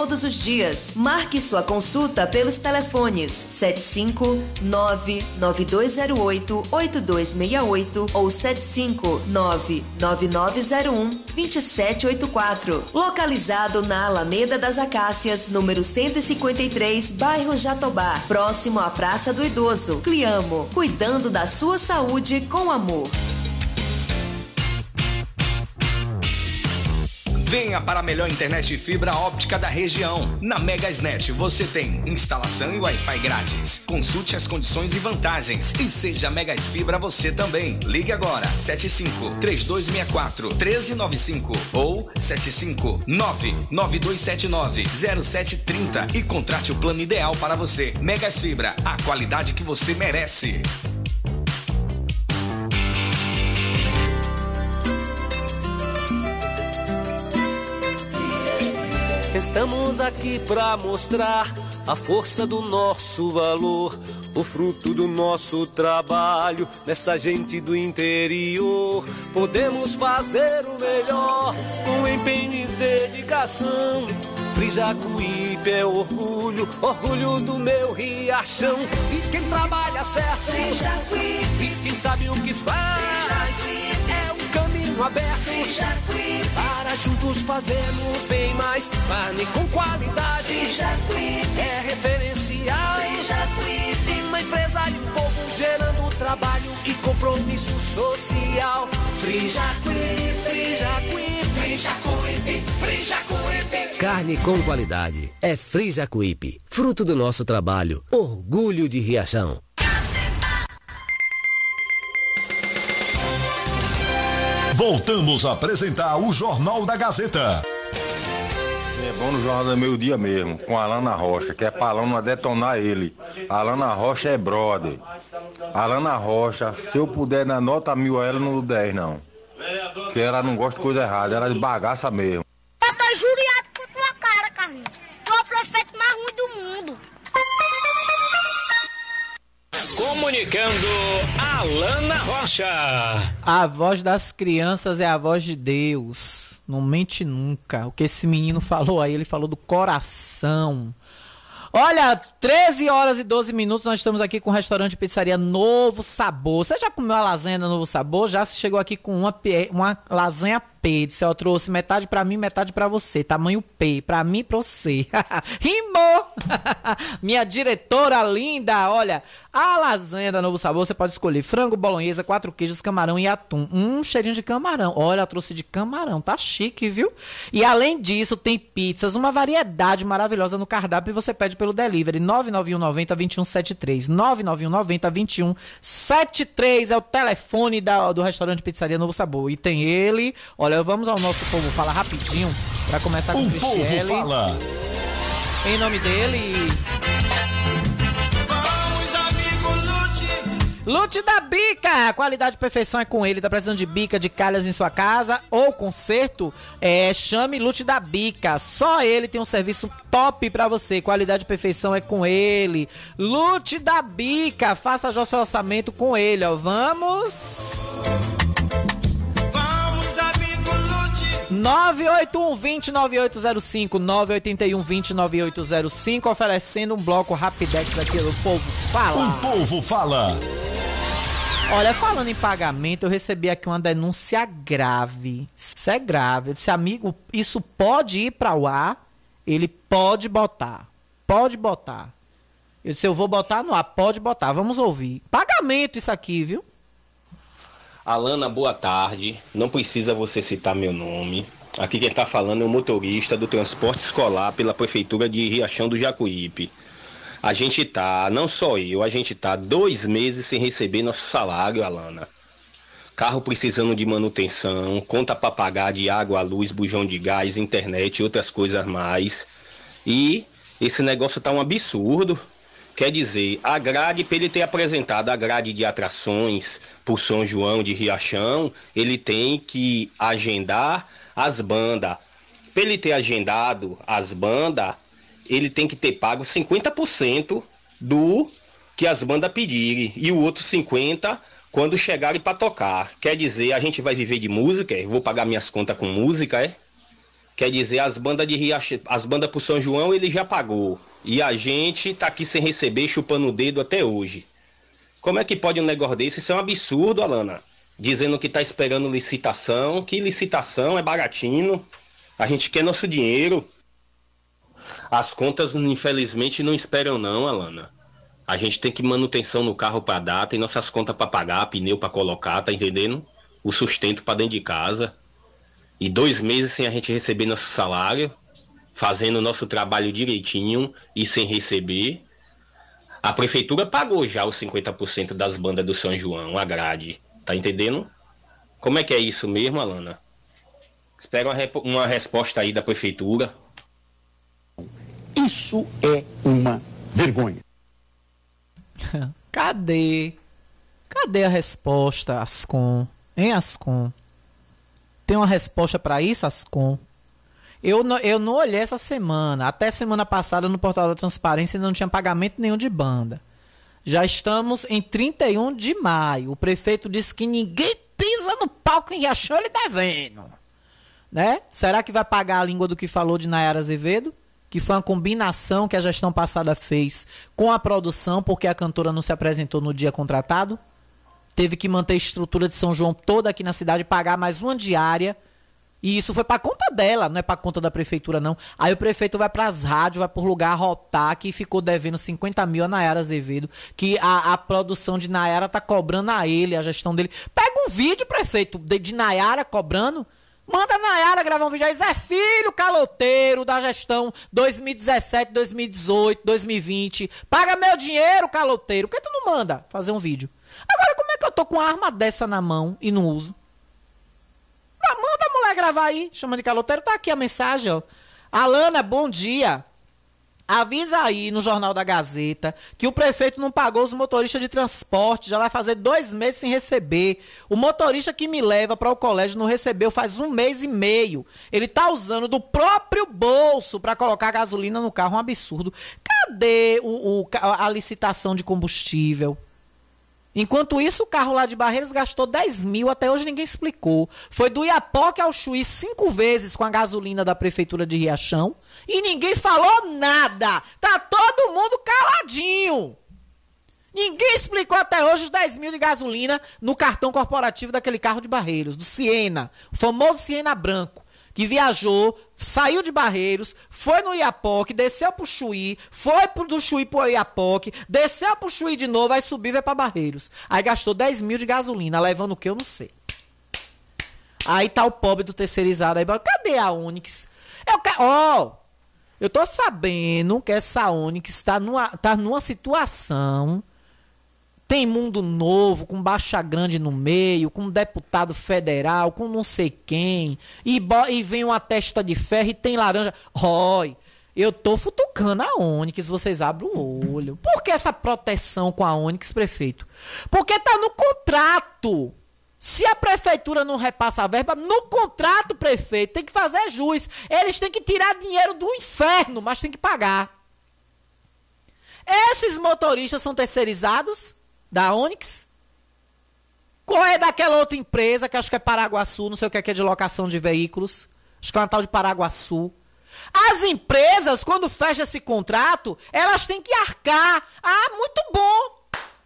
todos os dias. Marque sua consulta pelos telefones 75992088268 ou 75999012784. Localizado na Alameda das Acácias, número 153, bairro Jatobá, próximo à Praça do Idoso. Cliamo, cuidando da sua saúde com amor. Venha para a melhor internet fibra óptica da região. Na Megasnet você tem instalação e Wi-Fi grátis. Consulte as condições e vantagens e seja Megas Fibra você também. Ligue agora 75 3264 1395 ou 75 99279 0730 e contrate o plano ideal para você. Megas Fibra, a qualidade que você merece. Estamos aqui para mostrar a força do nosso valor, o fruto do nosso trabalho nessa gente do interior. Podemos fazer o melhor com empenho e dedicação. Frijacuípe é orgulho, orgulho do meu riachão. E quem trabalha certo. E quem sabe o que faz, é um caminho aberto. Para juntos fazermos bem mais carne com qualidade. É referencial. Uma empresa e um povo gerando trabalho e compromisso social. Frijacuípe, Frijacuípe, Frijacuípe, Frijacuípe. Carne com qualidade. É Frijacuípe. Fruto do nosso trabalho. Orgulho de Riachão. Voltamos a apresentar o Jornal da Gazeta. É bom no Jornal do Meio Dia mesmo, com a Alana Rocha, que é pra Alana detonar ele. A Alana Rocha é brother. A Alana Rocha, se eu puder na nota mil a ela, não 10 não. Que ela não gosta de coisa errada, ela é de bagaça mesmo. Eu tô juriado com tua cara, Carlinhos. Tu é o prefeito mais ruim do mundo. Comunicando Alana Rocha. A voz das crianças é a voz de Deus. Não mente nunca. O que esse menino falou aí, ele falou do coração. Olha, 13 horas e 12 minutos, nós estamos aqui com o restaurante Pizzaria Novo Sabor. Você já comeu a lasanha da Novo Sabor? Já se chegou aqui com uma, uma lasanha P. Disse, eu trouxe metade para mim, metade para você. Tamanho P, para mim e pra você. [laughs] Rimou! [laughs] Minha diretora linda, olha, a lasanha da Novo Sabor, você pode escolher frango, bolonhesa, quatro queijos, camarão e atum. Um cheirinho de camarão. Olha, trouxe de camarão, tá chique, viu? E além disso, tem pizzas, uma variedade maravilhosa no cardápio e você pede pelo delivery 99190 2173. 99190 2173 é o telefone da, do restaurante Pizzaria Novo Sabor. E tem ele, olha, vamos ao nosso povo fala rapidinho para começar com o Cristiane. povo fala. Em nome dele, Lute da Bica! Qualidade e perfeição é com ele. Tá precisando de bica de calhas em sua casa ou conserto? É, chame Lute da Bica. Só ele tem um serviço top para você. Qualidade e perfeição é com ele. Lute da Bica. Faça já o seu orçamento com ele, ó. Vamos! 981 20 9805 981 20 9805 oferecendo um bloco Rapidex aqui do Povo Fala. O Povo Fala. Olha, falando em pagamento, eu recebi aqui uma denúncia grave. Isso é grave. Eu disse, amigo, isso pode ir para o ar? Ele pode botar. Pode botar. Eu disse, eu vou botar no ar. Pode botar. Vamos ouvir. Pagamento isso aqui, viu? Alana, boa tarde. Não precisa você citar meu nome. Aqui quem está falando é o motorista do transporte escolar pela Prefeitura de Riachão do Jacuípe. A gente tá, não só eu, a gente tá dois meses sem receber nosso salário, Alana. Carro precisando de manutenção, conta para pagar de água, luz, bujão de gás, internet e outras coisas mais. E esse negócio tá um absurdo. Quer dizer, a grade, para ele ter apresentado a grade de atrações por São João de Riachão, ele tem que agendar as bandas. Para ele ter agendado as bandas, ele tem que ter pago 50% do que as bandas pedirem e o outro 50% quando chegarem para tocar. Quer dizer, a gente vai viver de música, é? vou pagar minhas contas com música, é? Quer dizer, as bandas de Riacho, as bandas pro São João ele já pagou. E a gente tá aqui sem receber, chupando o dedo até hoje. Como é que pode um negócio desse? Isso é um absurdo, Alana. Dizendo que tá esperando licitação. Que licitação? É baratinho. A gente quer nosso dinheiro. As contas, infelizmente, não esperam não, Alana. A gente tem que manutenção no carro para dar, tem nossas contas para pagar, pneu para colocar, tá entendendo? O sustento para dentro de casa. E dois meses sem a gente receber nosso salário, fazendo o nosso trabalho direitinho e sem receber. A prefeitura pagou já os 50% das bandas do São João, a grade. Tá entendendo? Como é que é isso mesmo, Alana? Espero uma, uma resposta aí da prefeitura. Isso é uma vergonha. [laughs] Cadê? Cadê a resposta, Ascom? Hein, Ascom? Tem uma resposta para isso, Ascom? Eu não, eu não olhei essa semana. Até semana passada no portal da transparência não tinha pagamento nenhum de banda. Já estamos em 31 de maio. O prefeito disse que ninguém pisa no palco em Riachão ele devendo. Né? Será que vai pagar a língua do que falou de Nayara Azevedo? que foi uma combinação que a gestão passada fez com a produção, porque a cantora não se apresentou no dia contratado. Teve que manter a estrutura de São João toda aqui na cidade, pagar mais uma diária. E isso foi para conta dela, não é para conta da prefeitura, não. Aí o prefeito vai para as rádios, vai por lugar rotar, que ficou devendo 50 mil a Nayara Azevedo, que a, a produção de Nayara tá cobrando a ele, a gestão dele. Pega um vídeo, prefeito, de, de Nayara cobrando. Manda a Nayara gravar um vídeo aí. Zé Filho, caloteiro da gestão 2017, 2018, 2020. Paga meu dinheiro, caloteiro. Por que tu não manda fazer um vídeo? Agora, como é que eu tô com uma arma dessa na mão e não uso? Manda a mulher gravar aí, chama de caloteiro. Tá aqui a mensagem, ó. Alana, bom dia. Avisa aí no Jornal da Gazeta que o prefeito não pagou os motoristas de transporte, já vai fazer dois meses sem receber. O motorista que me leva para o colégio não recebeu faz um mês e meio. Ele tá usando do próprio bolso para colocar gasolina no carro, um absurdo. Cadê o, o, a licitação de combustível? Enquanto isso, o carro lá de Barreiros gastou 10 mil, até hoje ninguém explicou. Foi do Iapoque ao Chuí cinco vezes com a gasolina da Prefeitura de Riachão e ninguém falou nada. Tá todo mundo caladinho. Ninguém explicou até hoje os 10 mil de gasolina no cartão corporativo daquele carro de Barreiros, do Siena, o famoso Siena branco que viajou, saiu de Barreiros, foi no Iapoque, desceu pro Chuí, foi pro, do Chuí pro Iapoque, desceu pro Chuí de novo, aí subiu e vai pra Barreiros. Aí gastou 10 mil de gasolina, levando o que eu não sei. Aí tá o pobre do terceirizado aí, cadê a Onix? Eu ó, oh, eu tô sabendo que essa Onix tá numa, tá numa situação tem mundo novo, com Baixa Grande no meio, com deputado federal, com não sei quem. E, e vem uma testa de ferro e tem laranja. Rói, eu tô futucando a Onix, vocês abrem o olho. Por que essa proteção com a Onix, prefeito? Porque tá no contrato. Se a prefeitura não repassa a verba, no contrato, prefeito, tem que fazer juiz. Eles têm que tirar dinheiro do inferno, mas tem que pagar. Esses motoristas são terceirizados? Da Onix. Qual é daquela outra empresa que acho que é Paraguaçu, não sei o que é, que é de locação de veículos? Acho que é uma tal de Paraguaçu. As empresas, quando fecham esse contrato, elas têm que arcar. Ah, muito bom.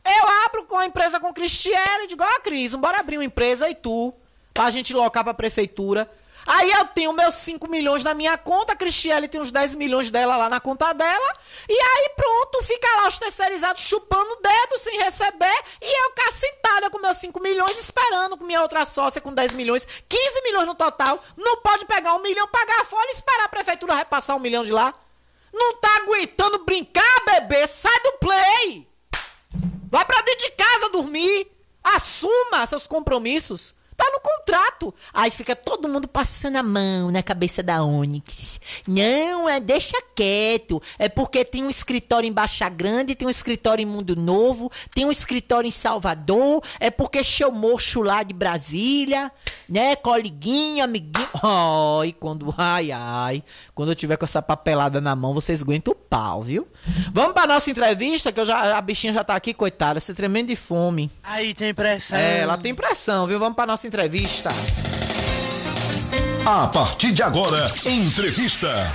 Eu abro com a empresa com Cristiane e digo, ó, oh, Cris, bora abrir uma empresa e tu, pra gente locar pra prefeitura. Aí eu tenho meus 5 milhões na minha conta, a Cristiane tem uns 10 milhões dela lá na conta dela. E aí pronto, fica lá os terceirizados chupando o dedo sem receber. E eu cá sentada com meus 5 milhões esperando com minha outra sócia com 10 milhões, 15 milhões no total. Não pode pegar um milhão, pagar a folha e esperar a prefeitura repassar um milhão de lá. Não tá aguentando brincar, bebê? Sai do play! Vai pra dentro de casa dormir. Assuma seus compromissos. Tá no contrato. Aí fica todo mundo passando a mão na cabeça da Onix. Não, é deixa quieto. É porque tem um escritório em Baixa Grande, tem um escritório em Mundo Novo, tem um escritório em Salvador. É porque mocho lá de Brasília, né? Coliguinha, amiguinho. Ai, quando ai ai, quando eu tiver com essa papelada na mão, vocês aguentam o pau, viu? Vamos para nossa entrevista, que eu já a bichinha já tá aqui, coitada, você tremendo de fome. Aí tem pressão. É, ela tem pressão, viu? Vamos para nossa entrevista. A partir de agora, entrevista.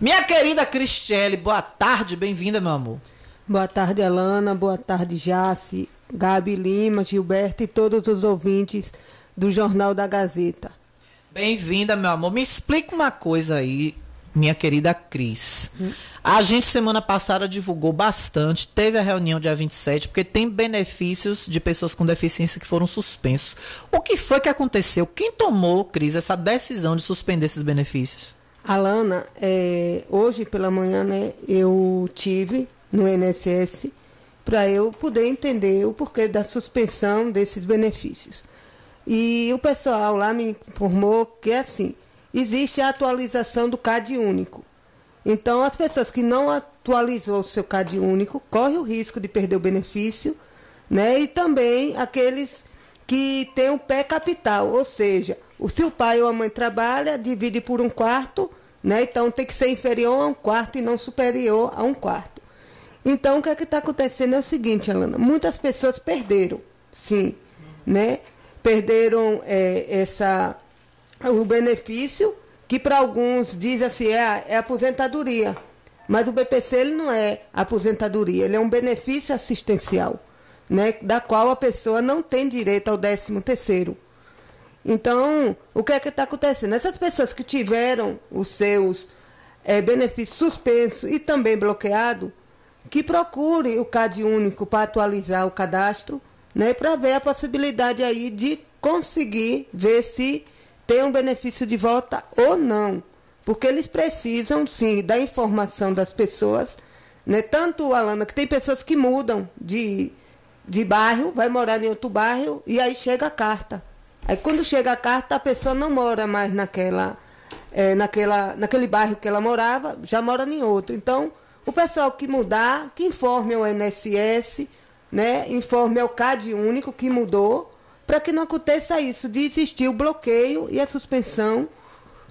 Minha querida Cristiele, boa tarde, bem-vinda, meu amor. Boa tarde, Alana, boa tarde, Jace, Gabi Lima, Gilberto e todos os ouvintes do Jornal da Gazeta. Bem-vinda, meu amor. Me explica uma coisa aí, minha querida Cris. A gente semana passada divulgou bastante, teve a reunião dia 27, porque tem benefícios de pessoas com deficiência que foram suspensos. O que foi que aconteceu? Quem tomou, Cris, essa decisão de suspender esses benefícios? Alana, é, hoje pela manhã, né, eu tive no INSS para eu poder entender o porquê da suspensão desses benefícios. E o pessoal lá me informou que assim, existe a atualização do CAD único. Então, as pessoas que não atualizou o seu CAD único correm o risco de perder o benefício, né? E também aqueles que têm um pé capital, ou seja, o seu pai ou a mãe trabalha, divide por um quarto, né? Então tem que ser inferior a um quarto e não superior a um quarto. Então o que é está acontecendo é o seguinte, Alana, muitas pessoas perderam, sim, né? Perderam é, essa o benefício que para alguns diz assim, é, é aposentadoria. Mas o BPC ele não é aposentadoria, ele é um benefício assistencial, né, da qual a pessoa não tem direito ao 13 terceiro. Então, o que é que está acontecendo? Essas pessoas que tiveram os seus é, benefícios suspensos e também bloqueados, que procure o CAD único para atualizar o cadastro, né, para ver a possibilidade aí de conseguir ver se ter um benefício de volta ou não. Porque eles precisam, sim, da informação das pessoas. Né? Tanto, Alana, que tem pessoas que mudam de, de bairro, vai morar em outro bairro e aí chega a carta. Aí quando chega a carta, a pessoa não mora mais naquela, é, naquela, naquele bairro que ela morava, já mora em outro. Então, o pessoal que mudar, que informe o INSS, né? informe ao CAD único que mudou, para que não aconteça isso, de existir o bloqueio e a suspensão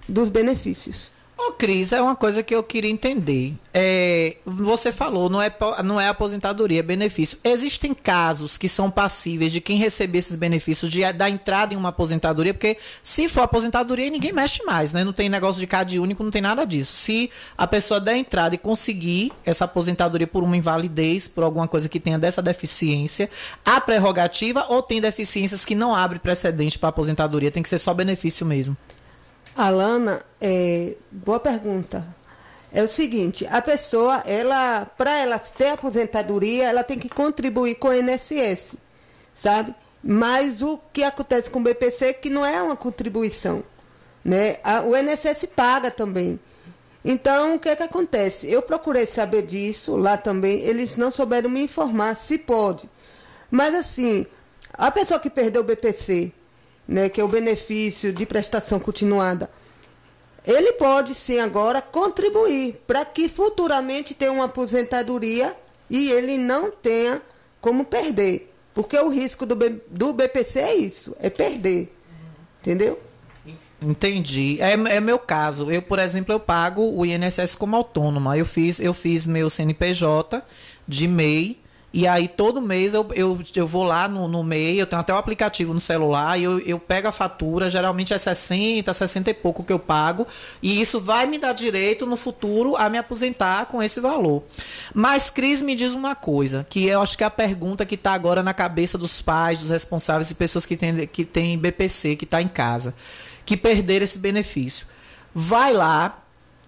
dos benefícios. Ô, Cris, é uma coisa que eu queria entender. É, você falou, não é, não é aposentadoria, é benefício. Existem casos que são passíveis de quem receber esses benefícios de dar entrada em uma aposentadoria, porque se for aposentadoria, ninguém mexe mais, né? Não tem negócio de CAD único, não tem nada disso. Se a pessoa der entrada e conseguir essa aposentadoria por uma invalidez, por alguma coisa que tenha dessa deficiência, a prerrogativa ou tem deficiências que não abre precedente para aposentadoria, tem que ser só benefício mesmo? Alana, é, boa pergunta. É o seguinte, a pessoa, ela, para ela ter aposentadoria, ela tem que contribuir com o INSS, sabe? Mas o que acontece com o BPC é que não é uma contribuição, né? O INSS paga também. Então, o que é que acontece? Eu procurei saber disso lá também, eles não souberam me informar se pode. Mas assim, a pessoa que perdeu o BPC, né, que é o benefício de prestação continuada, ele pode sim agora contribuir para que futuramente tenha uma aposentadoria e ele não tenha como perder. Porque o risco do, B, do BPC é isso, é perder. Entendeu? Entendi. É, é meu caso. Eu, por exemplo, eu pago o INSS como autônoma. Eu fiz, eu fiz meu CNPJ de MEI e aí todo mês eu, eu, eu vou lá no, no MEI, eu tenho até o aplicativo no celular, e eu, eu pego a fatura, geralmente é 60, 60 e pouco que eu pago, e isso vai me dar direito no futuro a me aposentar com esse valor. Mas Cris me diz uma coisa, que eu acho que é a pergunta que está agora na cabeça dos pais, dos responsáveis e pessoas que têm, que têm BPC, que está em casa, que perderam esse benefício. Vai lá,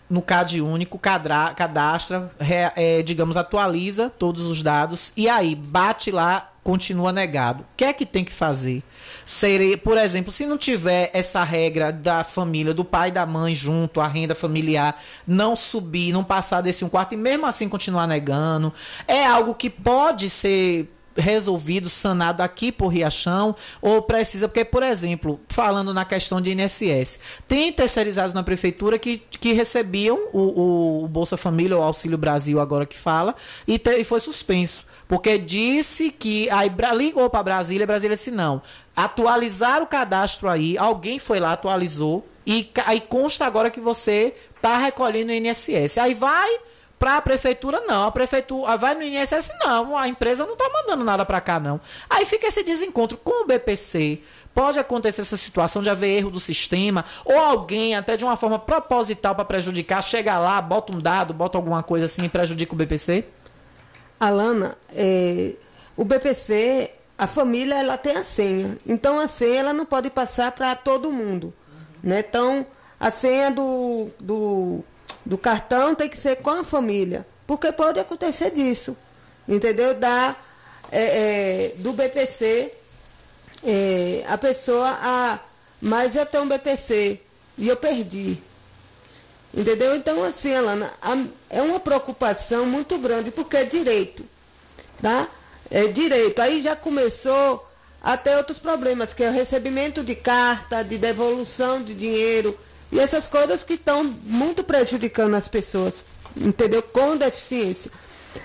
no CAD único, cadra, cadastra, é, digamos, atualiza todos os dados e aí bate lá, continua negado. O que é que tem que fazer? Seria, por exemplo, se não tiver essa regra da família, do pai e da mãe junto, a renda familiar, não subir, não passar desse um quarto e mesmo assim continuar negando, é algo que pode ser resolvido, sanado aqui por Riachão, ou precisa, porque, por exemplo, falando na questão de INSS, tem terceirizados na prefeitura que, que recebiam o, o Bolsa Família, o Auxílio Brasil, agora que fala, e, te, e foi suspenso. Porque disse que. Aí ligou para Brasília, Brasília disse não. Atualizar o cadastro aí, alguém foi lá, atualizou, e aí consta agora que você está recolhendo o INSS. Aí vai para a prefeitura, não. A prefeitura vai no INSS, não. A empresa não está mandando nada para cá, não. Aí fica esse desencontro com o BPC. Pode acontecer essa situação de haver erro do sistema, ou alguém, até de uma forma proposital para prejudicar, chega lá, bota um dado, bota alguma coisa assim e prejudica o BPC? Alana, é, o BPC, a família, ela tem a senha. Então a senha ela não pode passar para todo mundo. Né? Então, a senha do, do do cartão tem que ser com a família, porque pode acontecer disso, entendeu? Da, é, é, do BPC, é, a pessoa, ah, mas eu tenho um BPC e eu perdi. Entendeu? Então, assim, Alana, é uma preocupação muito grande, porque é direito, tá? É direito. Aí já começou a ter outros problemas, que é o recebimento de carta, de devolução de dinheiro, e essas coisas que estão muito prejudicando as pessoas, entendeu? Com deficiência.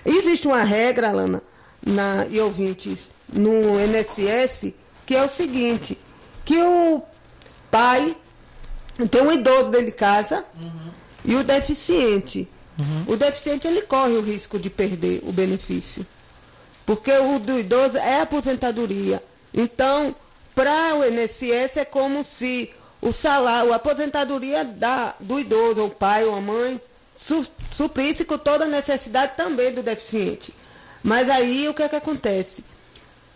Existe uma regra, Lana, na, e ouvintes, no NSS, que é o seguinte, que o pai tem um idoso dentro de casa uhum. e o deficiente. Uhum. O deficiente ele corre o risco de perder o benefício. Porque o do idoso é aposentadoria. Então, para o INSS é como se o salário, a aposentadoria da, do idoso, o pai ou a mãe, su, suprisse com toda a necessidade também do deficiente. Mas aí o que é que acontece?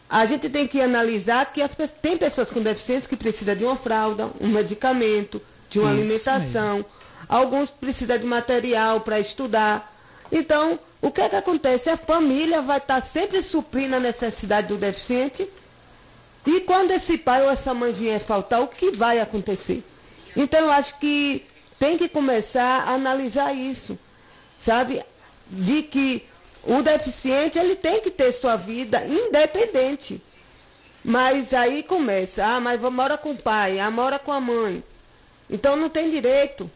A gente tem que analisar que as, tem pessoas com deficiência que precisam de uma fralda, um medicamento, de uma Isso alimentação. Mesmo. Alguns precisam de material para estudar. Então, o que é que acontece? A família vai estar sempre suprindo a necessidade do deficiente e quando esse pai ou essa mãe vier faltar, o que vai acontecer? Então eu acho que tem que começar a analisar isso, sabe? De que o deficiente ele tem que ter sua vida independente. Mas aí começa, ah, mas mora com o pai, ah, mora com a mãe. Então não tem direito,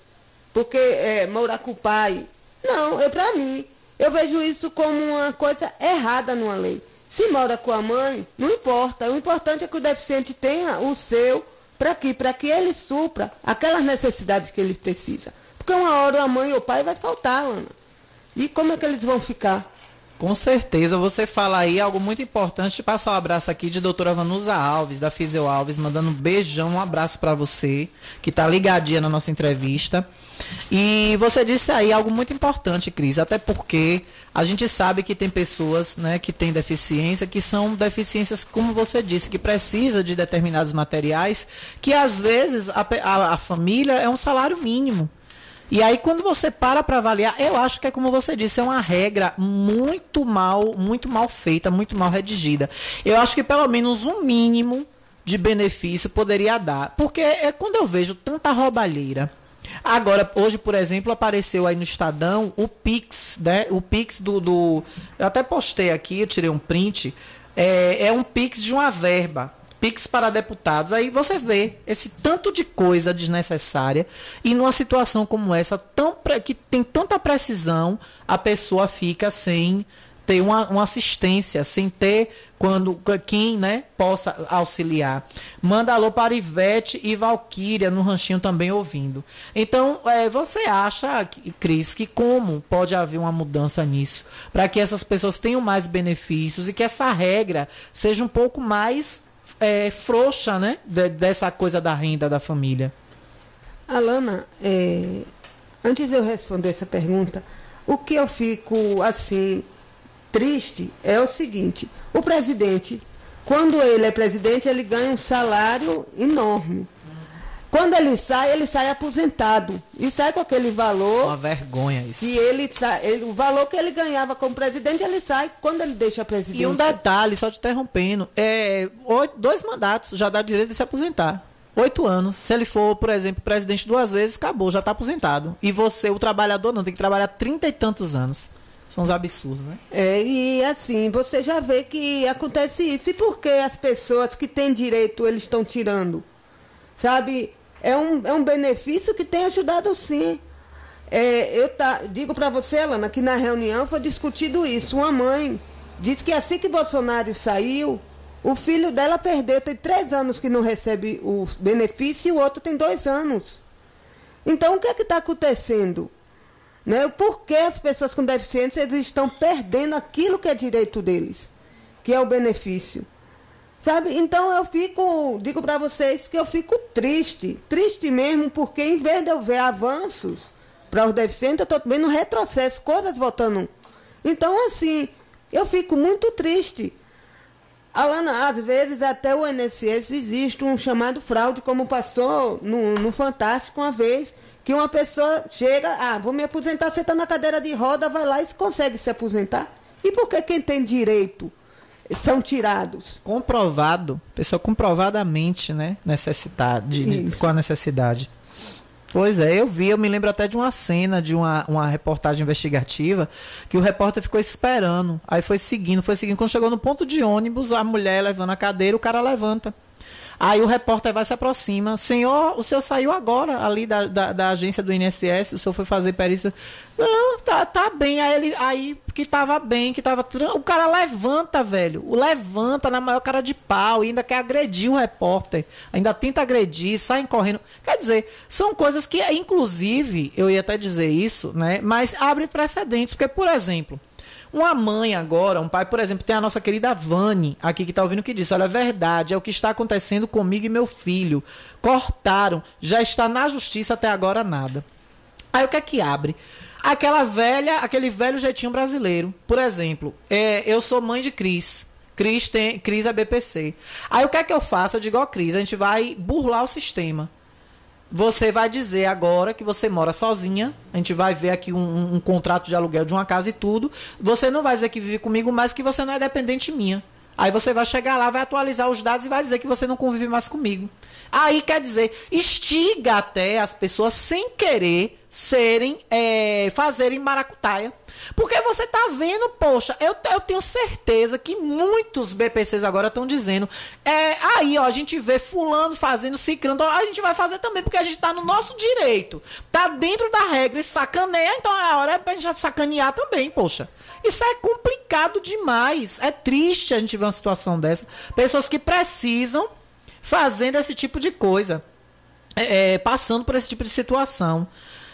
porque é, morar com o pai. Não, é para mim. Eu vejo isso como uma coisa errada numa lei. Se mora com a mãe, não importa. O importante é que o deficiente tenha o seu para quê? Para que ele supra aquelas necessidades que ele precisa. Porque Porque uma hora a mãe ou o pai vai faltar, Ana. E como é que eles vão ficar? Com certeza, você fala aí algo muito importante. Passar um abraço aqui de doutora Vanusa Alves, da Fisio Alves, mandando um beijão, um abraço para você, que tá ligadinha na nossa entrevista. E você disse aí algo muito importante, Cris, até porque a gente sabe que tem pessoas né, que têm deficiência, que são deficiências, como você disse, que precisa de determinados materiais, que às vezes a, a, a família é um salário mínimo. E aí, quando você para para avaliar, eu acho que é como você disse, é uma regra muito mal, muito mal feita, muito mal redigida. Eu acho que pelo menos um mínimo de benefício poderia dar. Porque é quando eu vejo tanta roubalheira. Agora, hoje, por exemplo, apareceu aí no Estadão o Pix, né? O Pix do. do eu até postei aqui, eu tirei um print. É, é um Pix de uma verba. Pix para deputados. Aí você vê esse tanto de coisa desnecessária e numa situação como essa, tão que tem tanta precisão, a pessoa fica sem ter uma, uma, assistência, sem ter quando quem né, possa auxiliar. Manda alô para Ivete e Valquíria no ranchinho também ouvindo. Então, é, você acha, Cris, que como pode haver uma mudança nisso? Para que essas pessoas tenham mais benefícios e que essa regra seja um pouco mais é, frouxa, né? De, dessa coisa da renda da família. Alana, é, antes de eu responder essa pergunta, o que eu fico assim triste é o seguinte: o presidente, quando ele é presidente, ele ganha um salário enorme. Quando ele sai, ele sai aposentado. E sai com aquele valor. Uma vergonha isso. E ele sai. Ele, o valor que ele ganhava como presidente, ele sai quando ele deixa a presidência. E um detalhe, só te interrompendo: é, oito, dois mandatos já dá direito de se aposentar. Oito anos. Se ele for, por exemplo, presidente duas vezes, acabou, já está aposentado. E você, o trabalhador, não, tem que trabalhar trinta e tantos anos. São uns absurdos, né? É, e assim, você já vê que acontece isso. E por que as pessoas que têm direito, eles estão tirando? Sabe? É um, é um benefício que tem ajudado sim. É, eu tá, digo para você, Alana, que na reunião foi discutido isso. Uma mãe disse que assim que Bolsonaro saiu, o filho dela perdeu, tem três anos que não recebe o benefício e o outro tem dois anos. Então, o que é que está acontecendo? Né? Por que as pessoas com deficiência estão perdendo aquilo que é direito deles, que é o benefício? Sabe? Então eu fico, digo para vocês que eu fico triste, triste mesmo, porque em vez de eu ver avanços para os deficientes, eu estou vendo retrocesso, coisas voltando. Então, assim, eu fico muito triste. Alana, às vezes até o INSS existe um chamado fraude, como passou no, no Fantástico uma vez, que uma pessoa chega, ah, vou me aposentar, você está na cadeira de roda, vai lá e consegue se aposentar. E por que quem tem direito são tirados. Comprovado, pessoa comprovadamente, né, necessidade, de, com a necessidade. Pois é, eu vi, eu me lembro até de uma cena de uma, uma reportagem investigativa que o repórter ficou esperando, aí foi seguindo, foi seguindo, quando chegou no ponto de ônibus, a mulher levando a cadeira, o cara levanta. Aí o repórter vai se aproxima. Senhor, o senhor saiu agora ali da, da, da, agência do INSS, o senhor foi fazer perícia. Não, tá, tá bem. Aí ele, aí que tava bem, que tava. O cara levanta, velho. O levanta na maior cara de pau ainda quer agredir o repórter. Ainda tenta agredir, sai correndo. Quer dizer, são coisas que, inclusive, eu ia até dizer isso, né? Mas abre precedentes. Porque, por exemplo. Uma mãe agora, um pai, por exemplo, tem a nossa querida Vani aqui que está ouvindo que disse: Olha, é verdade, é o que está acontecendo comigo e meu filho. Cortaram, já está na justiça até agora nada. Aí o que é que abre? Aquela velha, aquele velho jeitinho brasileiro. Por exemplo, é, eu sou mãe de Cris. Cris, tem, Cris é BPC. Aí o que é que eu faço? Eu digo, ó, Cris, a gente vai burlar o sistema. Você vai dizer agora que você mora sozinha. A gente vai ver aqui um, um, um, contrato de aluguel de uma casa e tudo. Você não vai dizer que vive comigo, mas que você não é dependente minha. Aí você vai chegar lá, vai atualizar os dados e vai dizer que você não convive mais comigo. Aí quer dizer, estiga até as pessoas sem querer serem, é, fazerem maracutaia. Porque você tá vendo, poxa, eu, eu tenho certeza que muitos BPCs agora estão dizendo. É, aí, ó, a gente vê fulano fazendo, ciclando, a gente vai fazer também, porque a gente tá no nosso direito. Tá dentro da regra e sacaneia, então é a hora é pra gente sacanear também, poxa. Isso é complicado demais. É triste a gente ver uma situação dessa. Pessoas que precisam fazendo esse tipo de coisa. É, é passando por esse tipo de situação.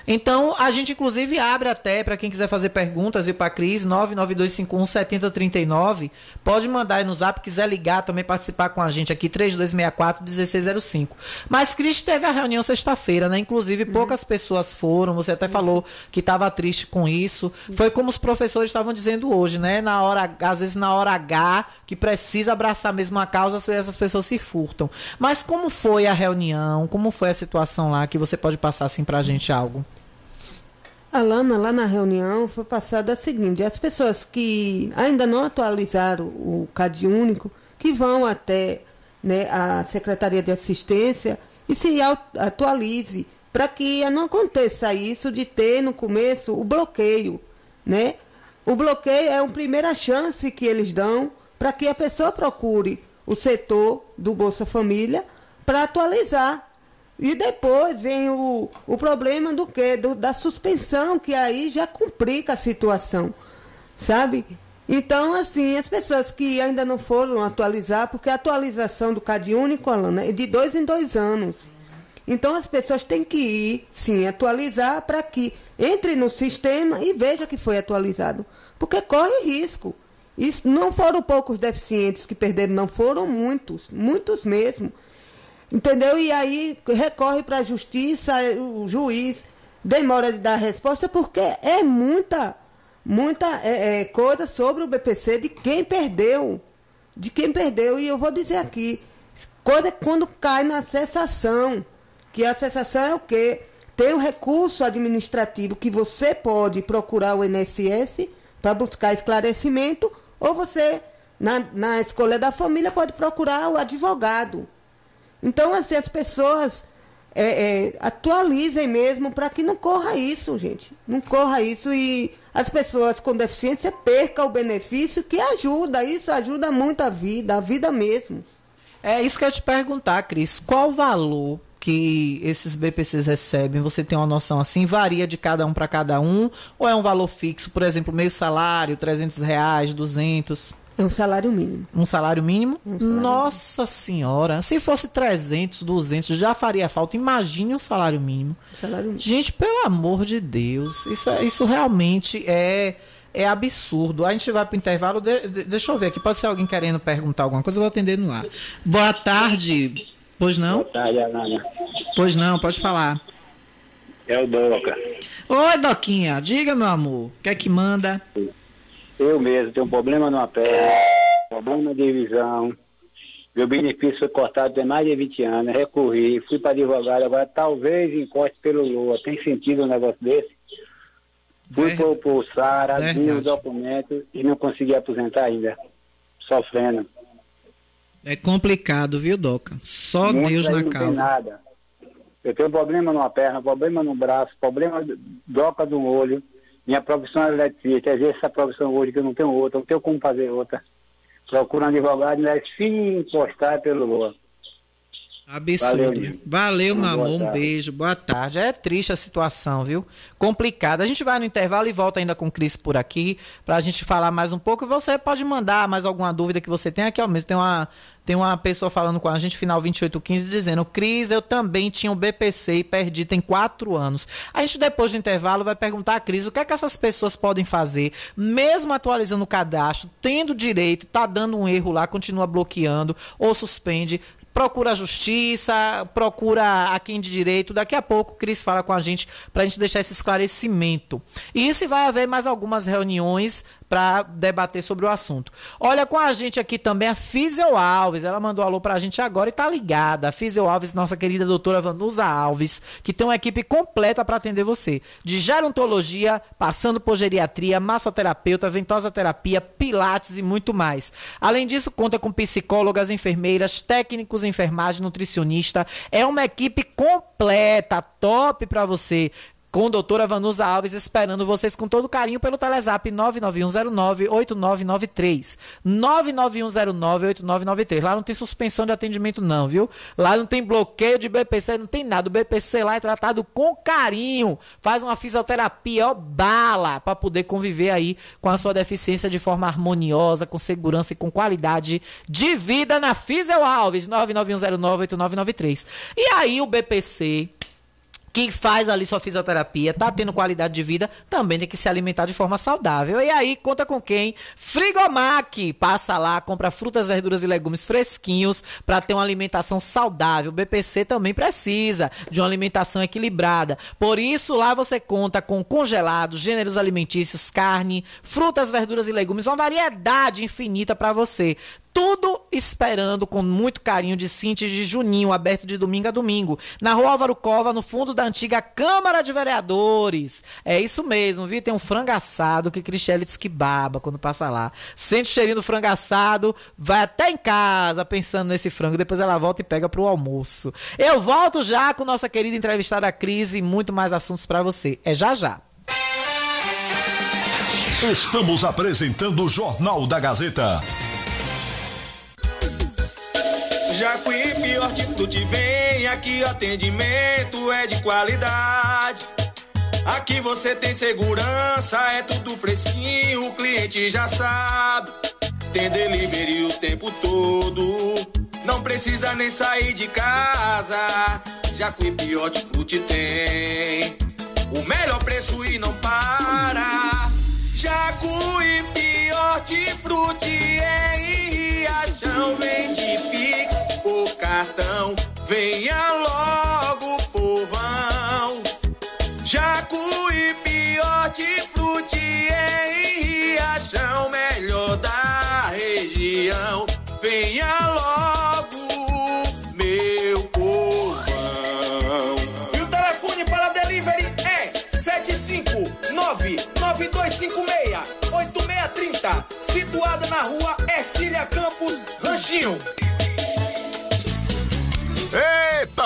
Então, a gente inclusive abre até para quem quiser fazer perguntas e para Cris, 99251 7039. Pode mandar aí no zap, quiser ligar, também participar com a gente aqui, 3264 1605. Mas Cris teve a reunião sexta-feira, né? Inclusive, poucas uhum. pessoas foram. Você até uhum. falou que estava triste com isso. Uhum. Foi como os professores estavam dizendo hoje, né? Na hora, às vezes na hora H, que precisa abraçar mesmo a causa, essas pessoas se furtam. Mas como foi a reunião? Como foi a situação lá que você pode passar assim para a gente algo? Alana, lá na reunião, foi passada a seguinte: as pessoas que ainda não atualizaram o CAD único, que vão até né, a Secretaria de Assistência e se atualize, para que não aconteça isso de ter no começo o bloqueio. Né? O bloqueio é a primeira chance que eles dão para que a pessoa procure o setor do Bolsa Família para atualizar e depois vem o, o problema do quê? Do, da suspensão, que aí já complica a situação, sabe? Então, assim, as pessoas que ainda não foram atualizar, porque a atualização do CAD único, Alana, é de dois em dois anos. Então, as pessoas têm que ir, sim, atualizar para que entre no sistema e veja que foi atualizado. Porque corre risco. Isso, não foram poucos deficientes que perderam, não foram muitos, muitos mesmo. Entendeu? E aí recorre para a justiça, o juiz demora de dar resposta porque é muita, muita é, é, coisa sobre o BPC de quem perdeu. De quem perdeu. E eu vou dizer aqui, coisa quando cai na cessação. Que a cessação é o quê? Tem o um recurso administrativo que você pode procurar o INSS para buscar esclarecimento, ou você, na, na escolha da família, pode procurar o advogado. Então, assim, as pessoas é, é, atualizem mesmo para que não corra isso, gente. Não corra isso e as pessoas com deficiência percam o benefício que ajuda. Isso ajuda muito a vida, a vida mesmo. É isso que eu ia te perguntar, Cris. Qual o valor que esses BPCs recebem? Você tem uma noção assim? Varia de cada um para cada um? Ou é um valor fixo? Por exemplo, meio salário, 300 reais, 200? É um salário mínimo. Um salário mínimo? É um salário Nossa mínimo. senhora. Se fosse 300, 200, já faria falta. Imagine um salário mínimo. Salário mínimo. Gente, pelo amor de Deus. Isso, é, isso realmente é, é absurdo. A gente vai para o intervalo. De, de, deixa eu ver aqui. Pode ser alguém querendo perguntar alguma coisa. Eu vou atender no ar. Boa tarde. Pois não? Boa tarde, Alana. Pois não, pode falar. É o Doca. Oi, Doquinha. Diga, meu amor. O que é que manda? Sim. Eu mesmo tenho um problema numa perna, problema de visão. Meu benefício foi cortado tem mais de 20 anos. Recorri, fui para advogado, agora talvez encoste pelo Lua. Tem sentido um negócio desse? Fui para o Sara, vi os documentos e não consegui aposentar ainda. Sofrendo. É complicado, viu, Doca? Só Muito Deus na não causa. Tem nada. Eu tenho problema numa perna, problema no braço, problema doca do olho. Minha profissão é eletricista, exerço essa profissão hoje que eu não tenho outra, não tenho como fazer outra. Procuro um advogado e se encostar pelo Lua. Absurdo. Valeu, Valeu meu amor. Um beijo. Boa tarde. É triste a situação, viu? Complicada. A gente vai no intervalo e volta ainda com o Cris por aqui para a gente falar mais um pouco. E você pode mandar mais alguma dúvida que você tem aqui ao mesmo. Tem uma, tem uma pessoa falando com a gente, final 2815, dizendo: Cris, eu também tinha um BPC e perdi tem quatro anos. A gente, depois do intervalo, vai perguntar a Cris o que é que essas pessoas podem fazer, mesmo atualizando o cadastro, tendo direito, tá dando um erro lá, continua bloqueando ou suspende procura a justiça, procura a quem de direito. Daqui a pouco Cris fala com a gente para a gente deixar esse esclarecimento. E se vai haver mais algumas reuniões para debater sobre o assunto. Olha com a gente aqui também a Físio Alves. Ela mandou alô para a gente agora e tá ligada. A Físio Alves, nossa querida doutora Vanusa Alves, que tem uma equipe completa para atender você. De gerontologia, passando por geriatria, massoterapeuta, ventosa terapia, pilates e muito mais. Além disso, conta com psicólogas, enfermeiras, técnicos em enfermagem, nutricionista. É uma equipe completa, top para você com doutora Vanusa Alves, esperando vocês com todo carinho pelo Telezap 99109-8993. 99109-8993. Lá não tem suspensão de atendimento, não, viu? Lá não tem bloqueio de BPC, não tem nada. O BPC lá é tratado com carinho. Faz uma fisioterapia, ó, bala, para poder conviver aí com a sua deficiência de forma harmoniosa, com segurança e com qualidade de vida na Fisio Alves, 99109-8993. E aí o BPC que faz ali sua fisioterapia, tá tendo qualidade de vida, também tem que se alimentar de forma saudável. E aí, conta com quem? Frigomac! Passa lá, compra frutas, verduras e legumes fresquinhos para ter uma alimentação saudável. O BPC também precisa de uma alimentação equilibrada. Por isso, lá você conta com congelados, gêneros alimentícios, carne, frutas, verduras e legumes, uma variedade infinita para você tudo esperando com muito carinho de Cinti de Juninho, aberto de domingo a domingo, na rua Álvaro Cova, no fundo da antiga Câmara de Vereadores. É isso mesmo, viu? Tem um frango assado que Cristiane diz que baba quando passa lá. Sente o cheirinho do frango assado, vai até em casa pensando nesse frango, depois ela volta e pega pro almoço. Eu volto já com nossa querida entrevistada Cris e muito mais assuntos para você. É já já. Estamos apresentando o Jornal da Gazeta. Jacuípe Hortifruti vem aqui, o atendimento é de qualidade. Aqui você tem segurança, é tudo fresquinho, o cliente já sabe. Tem delivery o tempo todo, não precisa nem sair de casa. Jacuípe Hortifruti tem o melhor preço e não para. Jacuípe Hortifruti é em Riachão, vende por cartão. Venha logo, povão. Jacuípe Hortifruti em Riachão, melhor da região. Venha logo, meu povão. E o telefone para delivery é 759-9256-8630. Situado na rua Ercília Campos, Ranchinho.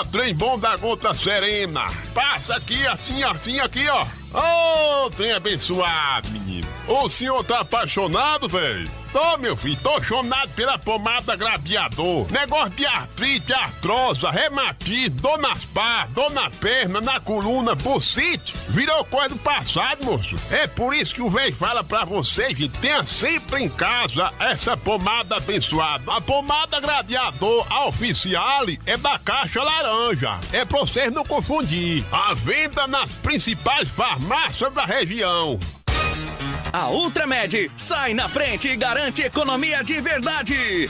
Trem bom da gota serena. Passa aqui, assim, assim, aqui, ó. Ô, trem abençoado, menino. O senhor tá apaixonado, velho? Tô, meu filho, tô apaixonado pela pomada gradeador. Negócio de artrite, artrosa, reumatismo, dor nas partes, dor na perna, na coluna, bucite. Virou coisa do passado, moço. É por isso que o velho fala pra vocês que tenha sempre em casa essa pomada abençoada. A pomada gradeador a oficiale é da caixa laranja. É pra vocês não confundir. A venda nas principais farmácias da região. A Ultramed sai na frente e garante economia de verdade.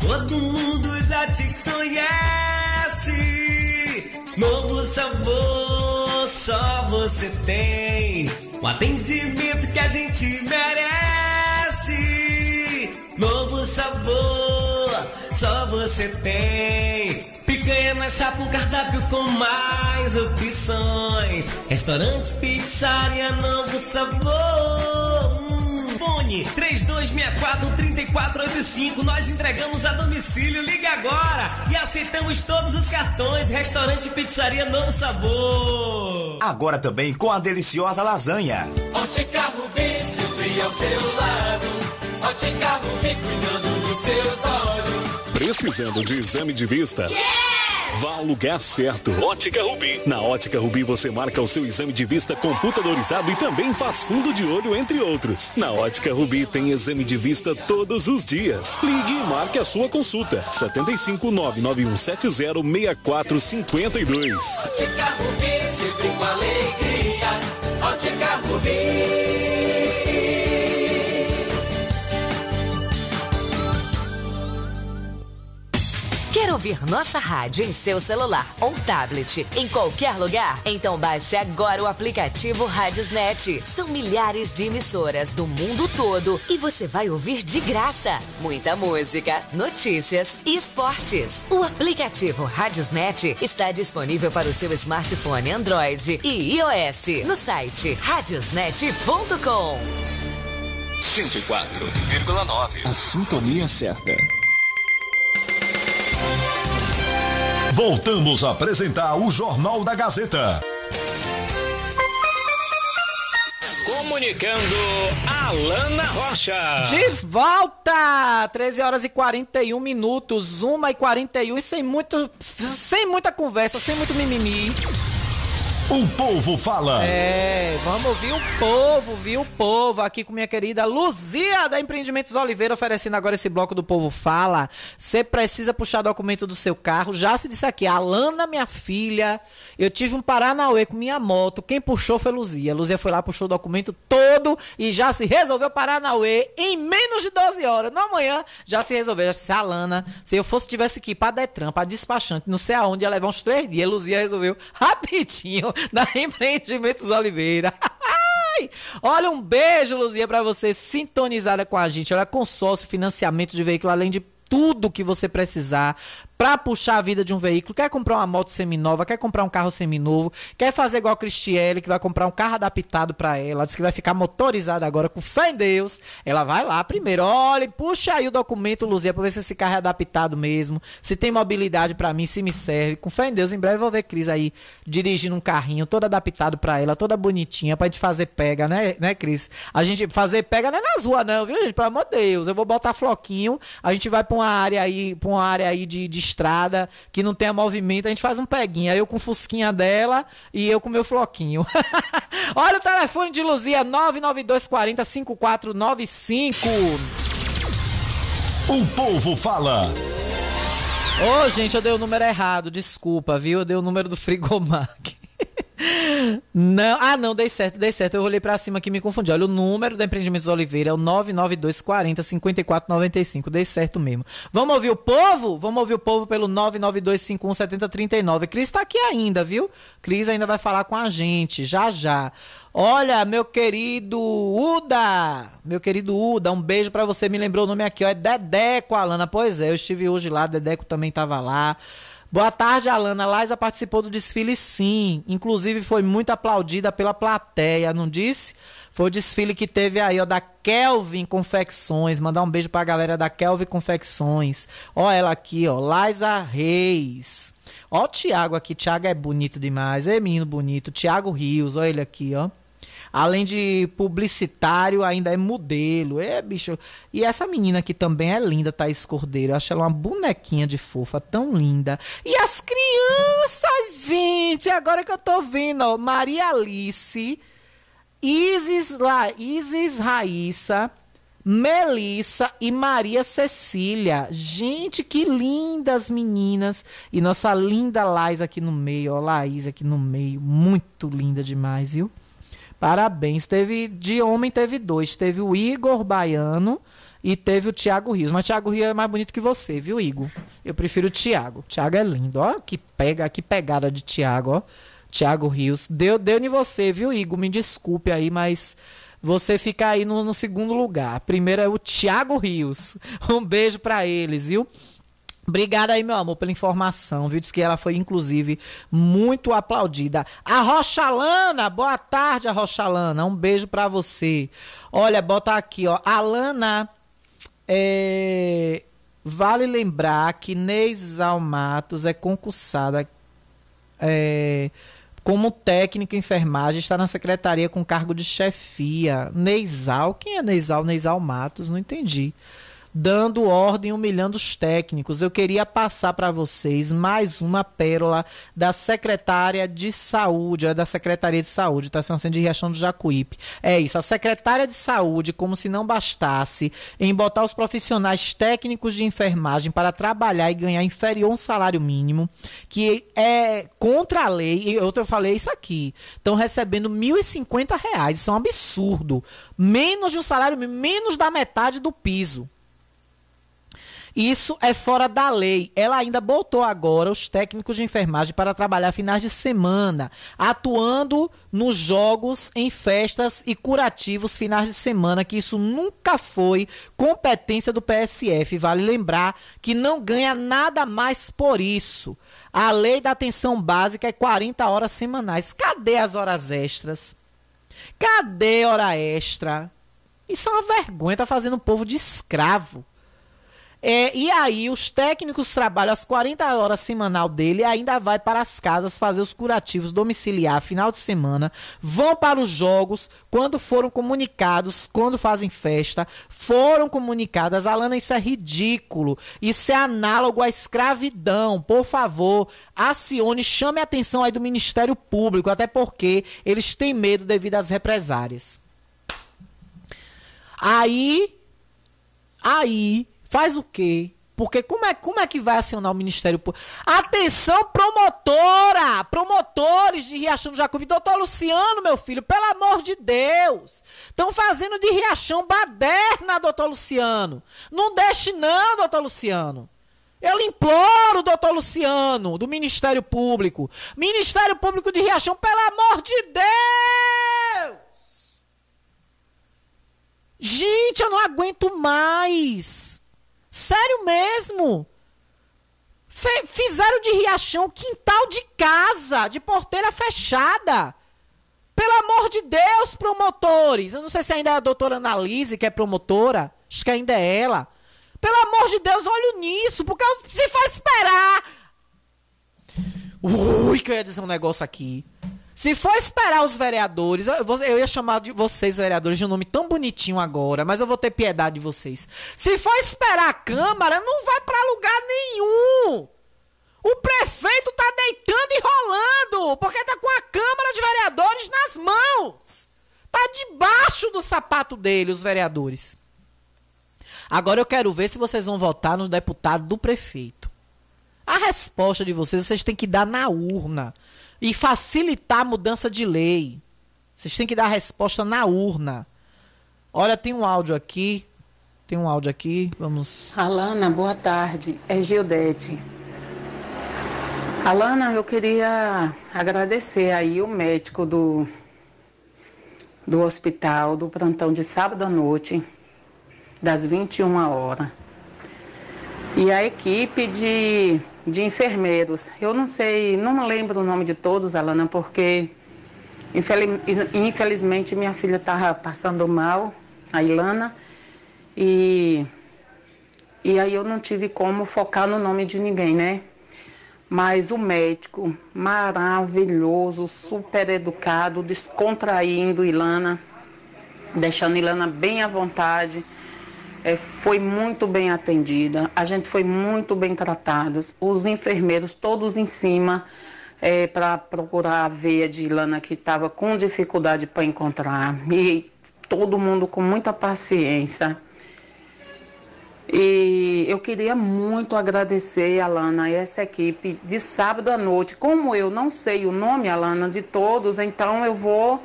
Todo mundo já te conhece. Novo sabor, só você tem. O atendimento que a gente merece. Novo sabor, só você tem. Picanha na chapa, um cardápio com mais opções. Restaurante, pizzaria, novo sabor. Fone 3264-3485. Nós entregamos a domicílio. Liga agora e aceitamos todos os cartões. Restaurante Pizzaria Novo Sabor. Agora também com a deliciosa lasanha. Ótica Rubi, sempre ao seu lado. Ótica Rubi, cuidando dos seus olhos. Precisando de exame de vista? Vá ao lugar certo. Ótica Rubi. Na Ótica Rubi você marca o seu exame de vista computadorizado e também faz fundo de olho, entre outros. Na Ótica Rubi tem exame de vista todos os dias. Ligue e marque a sua consulta. 75 99170 6452. Ótica Rubi, sempre com alegria. Ouvir nossa rádio em seu celular ou tablet, em qualquer lugar? Então baixe agora o aplicativo Rádiosnet. São milhares de emissoras do mundo todo e você vai ouvir de graça. Muita música, notícias e esportes. O aplicativo Rádiosnet está disponível para o seu smartphone Android e iOS no site radiosnet.com. 104,9. A sintonia certa. Voltamos a apresentar o Jornal da Gazeta. Comunicando Alana Rocha. De volta! 13 horas e 41 minutos, 1 e 41 e sem muito sem muita conversa, sem muito mimimi. O povo fala. É, vamos ouvir o povo, viu? O povo aqui com minha querida Luzia da Empreendimentos Oliveira oferecendo agora esse bloco do Povo Fala. Você precisa puxar documento do seu carro. Já se disse aqui, Alana, minha filha, eu tive um Paranauê com minha moto. Quem puxou foi Luzia. Luzia foi lá, puxou o documento todo e já se resolveu Paranauê em menos de 12 horas. Na manhã já se resolveu. Já disse, Alana, se eu fosse tivesse que ir pra Detran, pra despachante, não sei aonde, ia levar uns três dias. Luzia resolveu [laughs] rapidinho [laughs] da Empreendimentos Oliveira. Olha, um beijo, Luzia, para você sintonizada com a gente. Olha, consórcio, financiamento de veículo, além de tudo que você precisar para puxar a vida de um veículo. Quer comprar uma moto seminova, quer comprar um carro seminovo, quer fazer igual a Cristiele, que vai comprar um carro adaptado para ela, diz que vai ficar motorizada agora com fé em Deus. Ela vai lá primeiro, olha, puxa aí o documento, Luzia, para ver se esse carro é adaptado mesmo, se tem mobilidade para mim, se me serve. Com fé em Deus, em breve eu vou ver Cris aí dirigindo um carrinho todo adaptado para ela, toda bonitinha, pra gente fazer pega, né, né, Cris? A gente fazer pega não é nas ruas não, viu, gente? Pelo amor de Deus. Eu vou botar floquinho, a gente vai pra uma área aí, pra uma área aí de, de estrada que não tenha movimento, a gente faz um peguinha. Eu com fusquinha dela e eu com meu floquinho. [laughs] Olha o telefone de Luzia, 99240 5495. O povo fala. Ô, oh, gente, eu dei o número errado, desculpa, viu? Eu dei o número do Frigomac. Não, ah, não, dei certo, dei certo. Eu olhei pra cima que me confundi. Olha, o número da Empreendimentos Oliveira é o 992 40 54 95. Dei certo mesmo. Vamos ouvir o povo? Vamos ouvir o povo pelo 992 51 70 39. Cris tá aqui ainda, viu? Cris ainda vai falar com a gente, já já. Olha, meu querido Uda, meu querido Uda, um beijo para você. Me lembrou o nome aqui, ó, é Dedeco, Alana. Pois é, eu estive hoje lá, Dedeco também tava lá. Boa tarde, Alana. Laisa participou do desfile, sim. Inclusive, foi muito aplaudida pela plateia, não disse? Foi o desfile que teve aí, ó, da Kelvin Confecções. Mandar um beijo pra galera da Kelvin Confecções. Ó, ela aqui, ó, Laisa Reis. Ó, o Thiago aqui. Thiago é bonito demais. É menino bonito. Thiago Rios, ó, ele aqui, ó. Além de publicitário, ainda é modelo. É, bicho. E essa menina aqui também é linda, Thaís Cordeiro. Eu acho ela uma bonequinha de fofa, tão linda. E as crianças, gente, agora que eu tô vendo, ó, Maria Alice, Isis, Isis Raíssa, Melissa e Maria Cecília. Gente, que lindas meninas. E nossa linda Laís aqui no meio, ó, Laís aqui no meio. Muito linda demais, viu? Parabéns. Teve de homem teve dois. Teve o Igor Baiano e teve o Thiago Rios. Mas Thiago Rios é mais bonito que você, viu, Igor? Eu prefiro o Thiago. Thiago é lindo, ó. Que pega, que pegada de Thiago, ó. Thiago Rios. Deu, deu em você, viu, Igor? Me desculpe aí, mas você fica aí no, no segundo lugar. Primeiro é o Thiago Rios. [laughs] Um beijo para eles, viu? Obrigada aí, meu amor, pela informação, viu? Diz que ela foi, inclusive, muito aplaudida. A Rochalana, boa tarde, a Rochalana. Um beijo para você. Olha, bota aqui, ó. Alana, é... vale lembrar que Neisal Matos é concursada é... como técnica em enfermagem, está na secretaria com cargo de chefia. Neisal, quem é Neisal? Neisal Matos, não entendi dando ordem, humilhando os técnicos. Eu queria passar para vocês mais uma pérola da secretária de saúde, é da Secretaria de Saúde, está sendo de Riachão do Jacuípe. É isso, a secretária de saúde, como se não bastasse, em botar os profissionais técnicos de enfermagem para trabalhar e ganhar inferior um salário mínimo, que é contra a lei, e eu falei isso aqui, estão recebendo 1.050 reais, isso é um absurdo. Menos de um salário mínimo, menos da metade do piso. Isso é fora da lei. Ela ainda botou agora os técnicos de enfermagem para trabalhar finais de semana, atuando nos jogos, em festas e curativos finais de semana, que isso nunca foi competência do PSF. Vale lembrar que não ganha nada mais por isso. A lei da atenção básica é 40 horas semanais. Cadê as horas extras? Cadê hora extra? Isso é uma vergonha, tá fazendo o povo de escravo. É, e aí, os técnicos trabalham as 40 horas semanal dele ainda vai para as casas fazer os curativos domiciliar final de semana. Vão para os jogos quando foram comunicados, quando fazem festa, foram comunicadas. Alana, isso é ridículo. Isso é análogo à escravidão. Por favor, acione, chame a atenção aí do Ministério Público, até porque eles têm medo devido às represárias. Aí, aí, faz o quê? Porque como é, como é que vai acionar o Ministério Público? Atenção, promotora! Promotores de Riachão do Jacubi. Doutor Luciano, meu filho, pelo amor de Deus! Estão fazendo de Riachão baderna, doutor Luciano. Não deixe não, doutor Luciano. Eu imploro, doutor Luciano, do Ministério Público. Ministério Público de Riachão, pelo amor de Deus! Gente, eu não aguento mais. Sério mesmo. Fe fizeram de Riachão quintal de casa, de porteira fechada. Pelo amor de Deus, promotores. Eu não sei se ainda é a doutora Analise, que é promotora. Acho que ainda é ela. Pelo amor de Deus, olho nisso, porque se for esperar. Ui, que eu ia dizer um negócio aqui. Se for esperar os vereadores, eu, ia chamar de vocês, vereadores, de um nome tão bonitinho agora, mas eu vou ter piedade de vocês. Se for esperar a Câmara, não vai para lugar nenhum. O prefeito tá deitando e rolando, porque tá com a Câmara de Vereadores nas mãos. Tá debaixo do sapato dele, os vereadores. Agora eu quero ver se vocês vão votar no deputado do prefeito. A resposta de vocês, vocês têm que dar na urna e facilitar a mudança de lei. Vocês têm que dar a resposta na urna. Olha, tem um áudio aqui. Tem um áudio aqui. Vamos. Alana, boa tarde. É Gildete. Alana, eu queria agradecer aí o médico do, do hospital, do plantão de sábado à noite, das 21 horas. E a equipe de de enfermeiros. Eu não sei, não lembro o nome de todos, Alana, porque infelizmente minha filha estava passando mal, a Ilana, e, e aí eu não tive como focar no nome de ninguém, né? Mas o médico, maravilhoso, super educado, descontraindo Ilana, deixando Ilana bem à vontade é, foi muito bem atendida, a gente foi muito bem tratados, os enfermeiros todos em cima é, para procurar a veia de lana que estava com dificuldade para encontrar e todo mundo com muita paciência. E eu queria muito agradecer, Alana, e essa equipe de sábado à noite. Como eu não sei o nome, Alana, de todos, então eu vou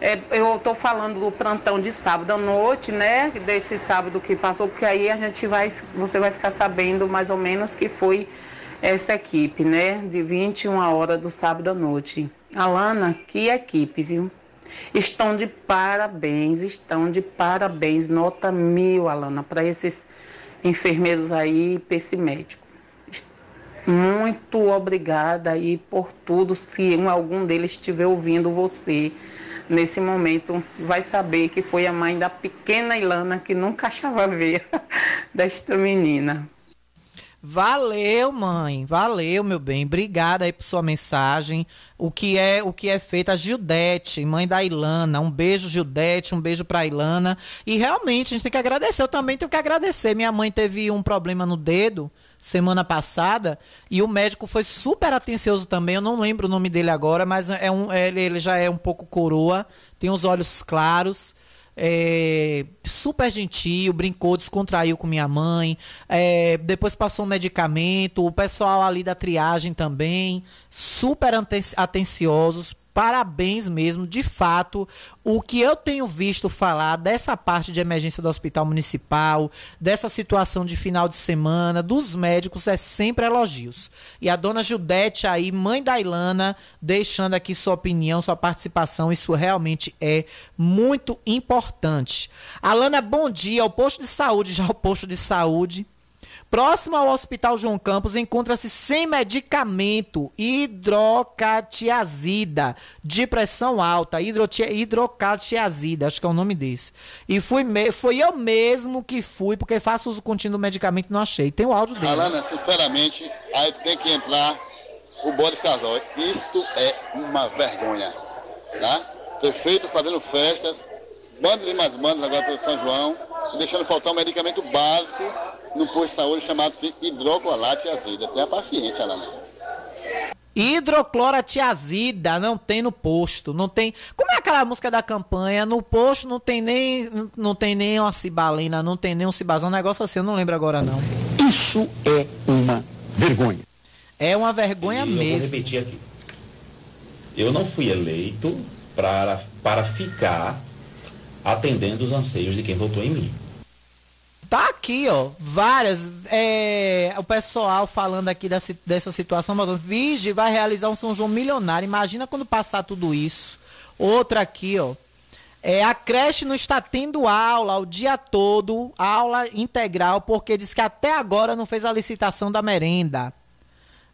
é, eu estou falando do plantão de sábado à noite, né? Desse sábado que passou, porque aí a gente vai, você vai ficar sabendo mais ou menos que foi essa equipe, né? De 21 horas do sábado à noite. Alana, que equipe, viu? Estão de parabéns, estão de parabéns, nota mil, Alana, para esses enfermeiros aí, para esse médico. Muito obrigada aí por tudo, se algum deles estiver ouvindo você nesse momento vai saber que foi a mãe da pequena Ilana que nunca achava ver [laughs] desta menina. Valeu, mãe. Valeu, meu bem. Obrigada aí por sua mensagem. O que é o que é feito a Gildete, mãe da Ilana. Um beijo, Gildete. Um beijo pra Ilana. E realmente, a gente tem que agradecer. Eu também tenho que agradecer. Minha mãe teve um problema no dedo semana passada e o médico foi super atencioso também. Eu não lembro o nome dele agora, mas é um, é, ele já é um pouco coroa, tem os olhos claros. É, super gentil, brincou, descontraiu com minha mãe. É, depois passou um medicamento. O pessoal ali da triagem também, super atenciosos parabéns mesmo, de fato, o que eu tenho visto falar dessa parte de emergência do hospital municipal, dessa situação de final de semana, dos médicos, é sempre elogios. E a dona Judete aí, mãe da Ilana, deixando aqui sua opinião, sua participação, isso realmente é muito importante. Alana, bom dia, o posto de saúde, [laughs] já o posto de saúde Próximo ao Hospital João Campos encontra-se sem medicamento hidrocatiazida de pressão alta, hidrocatiazida, acho que é o nome desse. E fui me, foi eu mesmo que fui, porque faço uso contínuo do medicamento não achei. Tem o áudio dele. Alana, sinceramente, aí tem que entrar o Boris Casal. Isto é uma vergonha, tá? Prefeito fazendo festas, bandas e mais bandas agora pelo São João, deixando faltar um medicamento básico no posto de saúde chamado hidrocloratiazida. Tenha paciência, Alana. Hidrocloratiazida não tem no posto, não tem. Como é aquela música da campanha? No posto não tem nem não tem nem uma cibalina, não tem nem um cibazão, um negócio assim, eu não lembro agora não. Isso é uma vergonha. É uma vergonha e mesmo. Eu vou repetir aqui. Eu não fui eleito para, para ficar atendendo os anseios de quem votou em mim. Tá aqui, ó, várias. É, o pessoal falando aqui dessa, dessa situação, falando, Vige vai realizar um São João milionário. Imagina quando passar tudo isso. Outra aqui, ó. É, a creche não está tendo aula o dia todo, aula integral, porque diz que até agora não fez a licitação da merenda.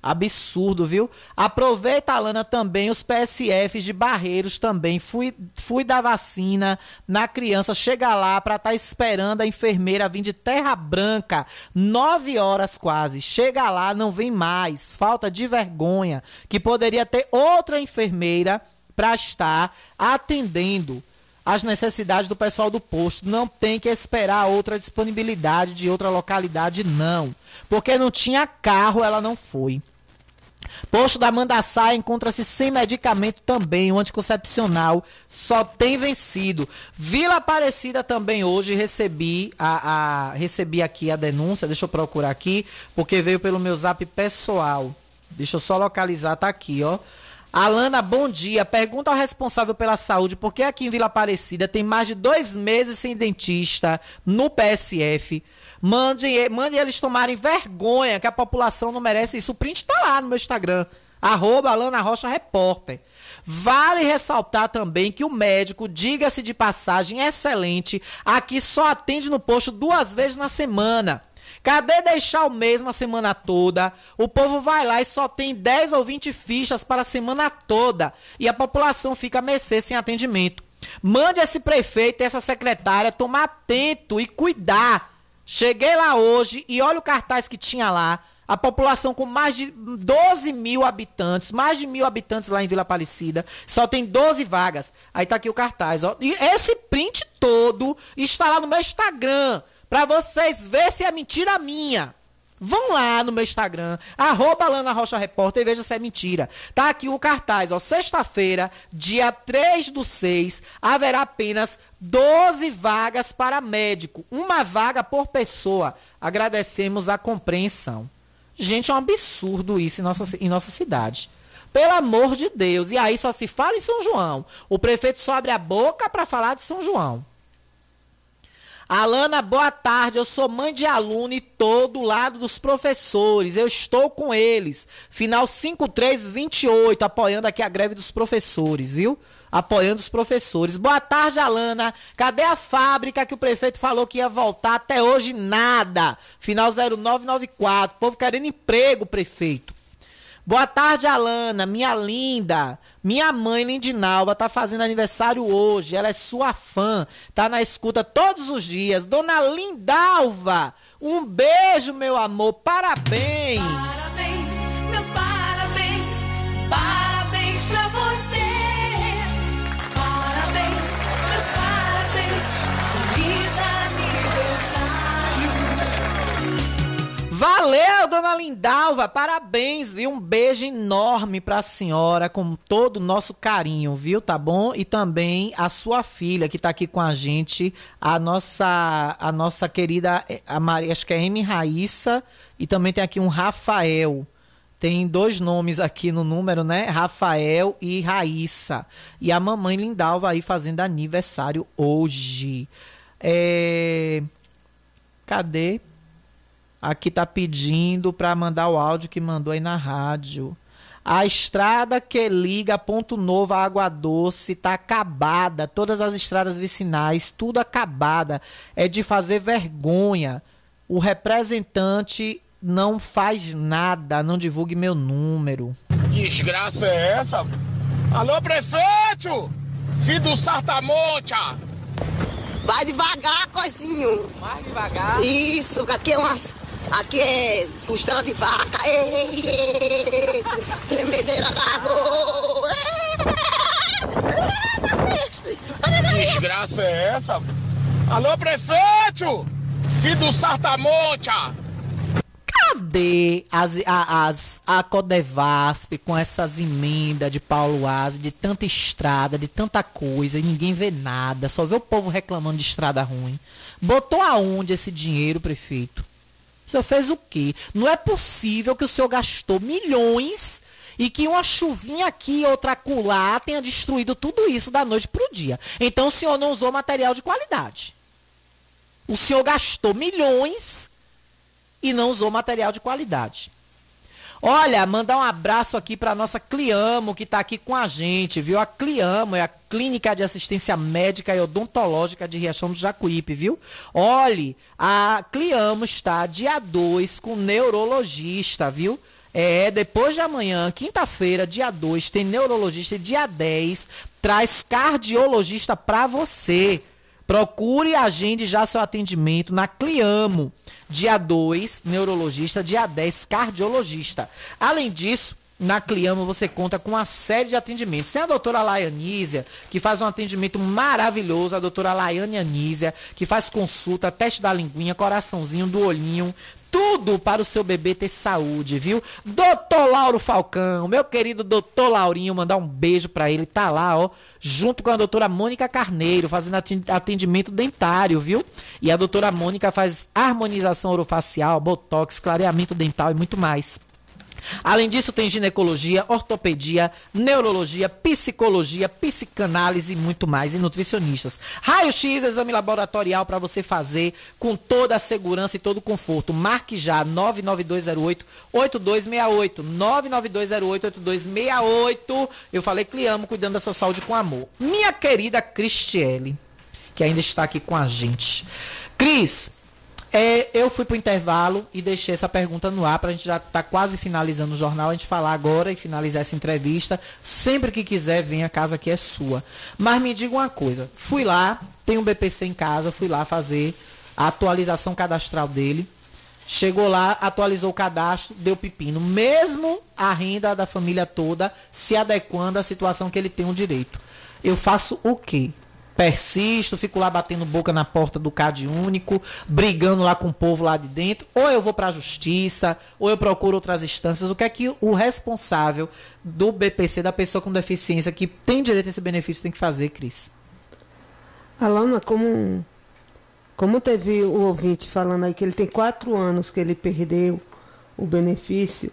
Absurdo, viu? Aproveita, Alana, também os PSFs de Barreiros também. Fui, fui dar vacina na criança. Chega lá para estar tá esperando a enfermeira vir de Terra Branca. Nove horas quase. Chega lá, não vem mais. Falta de vergonha. Que poderia ter outra enfermeira para estar atendendo as necessidades do pessoal do posto. Não tem que esperar outra disponibilidade de outra localidade, não. Porque não tinha carro, ela não foi. Posto da Mandaçá encontra-se sem medicamento também, o anticoncepcional só tem vencido. Vila Aparecida também hoje recebi a, a, recebi aqui a denúncia, deixa eu procurar aqui, porque veio pelo meu zap pessoal. Deixa eu só localizar, tá aqui, ó. Alana, bom dia. Pergunta ao responsável pela saúde por que aqui em Vila Aparecida tem mais de dois meses sem dentista no PSF. Mande, mande eles tomarem vergonha, que a população não merece isso. O print tá lá no meu Instagram. Arroba Alana Rocha Repórter. Vale ressaltar também que o médico, diga-se de passagem, excelente, aqui só atende no posto duas vezes na semana. Cadê deixar o mesmo a semana toda? O povo vai lá e só tem 10 ou 20 fichas para a semana toda. E a população fica a mercê sem atendimento. Mande esse prefeito e essa secretária tomar atento e cuidar Cheguei lá hoje e olha o cartaz que tinha lá. A população com mais de 12 mil habitantes, mais de mil habitantes lá em Vila Aparecida, só tem 12 vagas. Aí tá aqui o cartaz, ó. E esse print todo está lá no meu Instagram, para vocês verem se é mentira minha. Vão lá no meu Instagram, arroba Lana Rocha Repórter e veja se é mentira. Tá aqui o cartaz, ó. Sexta-feira, dia 3 do 6, haverá apenas 12 vagas para médico. Uma vaga por pessoa. Agradecemos a compreensão. Gente, é um absurdo isso em nossa, em nossa cidade. Pelo amor de Deus. E aí só se fala em São João. O prefeito só abre a boca para falar de São João. Alana, boa tarde. Eu sou mãe de aluno e tô do lado dos professores. Eu estou com eles. Final 5328, apoiando aqui a greve dos professores, viu? Apoiando os professores. Boa tarde, Alana. Cadê a fábrica que o prefeito falou que ia voltar? Até hoje, nada. Final 0994. Povo querendo emprego, prefeito. Boa tarde, Alana, minha linda. Minha mãe, Lindinalva, tá fazendo aniversário hoje. Ela é sua fã. Tá na escuta todos os dias. Dona Lindalva, um beijo, meu amor. Parabéns. Parabéns, meus parabéns. Valeu, dona Lindalva, parabéns, viu? Um beijo enorme pra senhora, com todo o nosso carinho, viu? Tá bom? E também a sua filha que tá aqui com a gente, a nossa, a nossa querida, a Maria, acho que é M. Raíssa, e também tem aqui um Rafael. Tem dois nomes aqui no número, né? Rafael e Raíssa. E a mamãe Lindalva aí fazendo aniversário hoje. É... Cadê? Aqui tá pedindo para mandar o áudio que mandou aí na rádio. A estrada que liga Ponto Novo a Água Doce tá acabada. Todas as estradas vicinais, tudo acabada. É de fazer vergonha. o representante não faz nada, não divulgue meu número. Desgraça é essa? Alô, prefeito! Filho do Sartamonte! Vai devagar, coisinho. Mais devagar. Isso, aqui é umas. Aqui é costela de vaca. Ei, ei, tremedeira Desgraça é essa? Alô, prefeito! Filho do Sartamonte! Cadê as, a, as, a Codevasp com essas emendas de Paulo Aze, de tanta estrada, de tanta coisa, e ninguém vê nada, só vê o povo reclamando de estrada ruim. Botou aonde esse dinheiro, prefeito? Senhor fez o quê? Não é possível que o senhor gastou milhões e que uma chuvinha aqui, outra acolá, tenha destruído tudo isso da noite para o dia. Então o senhor não usou material de qualidade. O senhor gastou milhões e não usou material de qualidade. Olha, mandar um abraço aqui para nossa Cliamo, que está aqui com a gente, viu? A Cliamo é a Clínica de Assistência Médica e Odontológica de Riachão do Jacuípe, viu? Olhe, a Cliamo está dia 2 com neurologista, viu? É, depois de amanhã, quinta-feira, dia 2, tem neurologista e dia 10 traz cardiologista para você. Procure e agende já seu atendimento na Cliamo. Dia 2, neurologista. Dia 10, cardiologista. Além disso, na Cliamo você conta com uma série de atendimentos. Tem a doutora Laianísia, que faz um atendimento maravilhoso. A doutora Laiane Anísia, que faz consulta, teste da linguinha, coraçãozinho do olhinho, tudo para o seu bebê ter saúde, viu? Doutor Lauro Falcão, meu querido doutor Laurinho, mandar um beijo para ele, tá lá, ó, junto com a doutora Mônica Carneiro, fazendo atendimento dentário, viu? E a doutora Mônica faz harmonização orofacial, botox, clareamento dental e muito mais. Além disso, tem ginecologia, ortopedia, neurologia, psicologia, psicanálise e muito mais. E nutricionistas. Raio-X, exame laboratorial para você fazer com toda a segurança e todo o conforto. Marque já 99208 8268. 99208 8268. Eu falei que lhe amo, cuidando da sua saúde com amor. Minha querida Cristiele, que ainda está aqui com a gente. Cris, é, eu fui pro intervalo e deixei essa pergunta no ar para a gente já tá quase finalizando o jornal, a gente falar agora e finalizar essa entrevista. Sempre que quiser, vem, a casa aqui é sua. Mas me diga uma coisa, fui lá, tem um BPC em casa, fui lá fazer a atualização cadastral dele. Chegou lá, atualizou o cadastro, deu pepino. Mesmo a renda da família toda se adequando à situação que ele tem o direito. Eu faço o quê? Persisto, fico lá batendo boca na porta do CAD único, brigando lá com o povo lá de dentro, ou eu vou para a justiça, ou eu procuro outras instâncias. O que é que o responsável do BPC, da pessoa com deficiência que tem direito a esse benefício, tem que fazer, Cris? Alana, como, como teve o ouvinte falando aí que ele tem quatro anos que ele perdeu o benefício,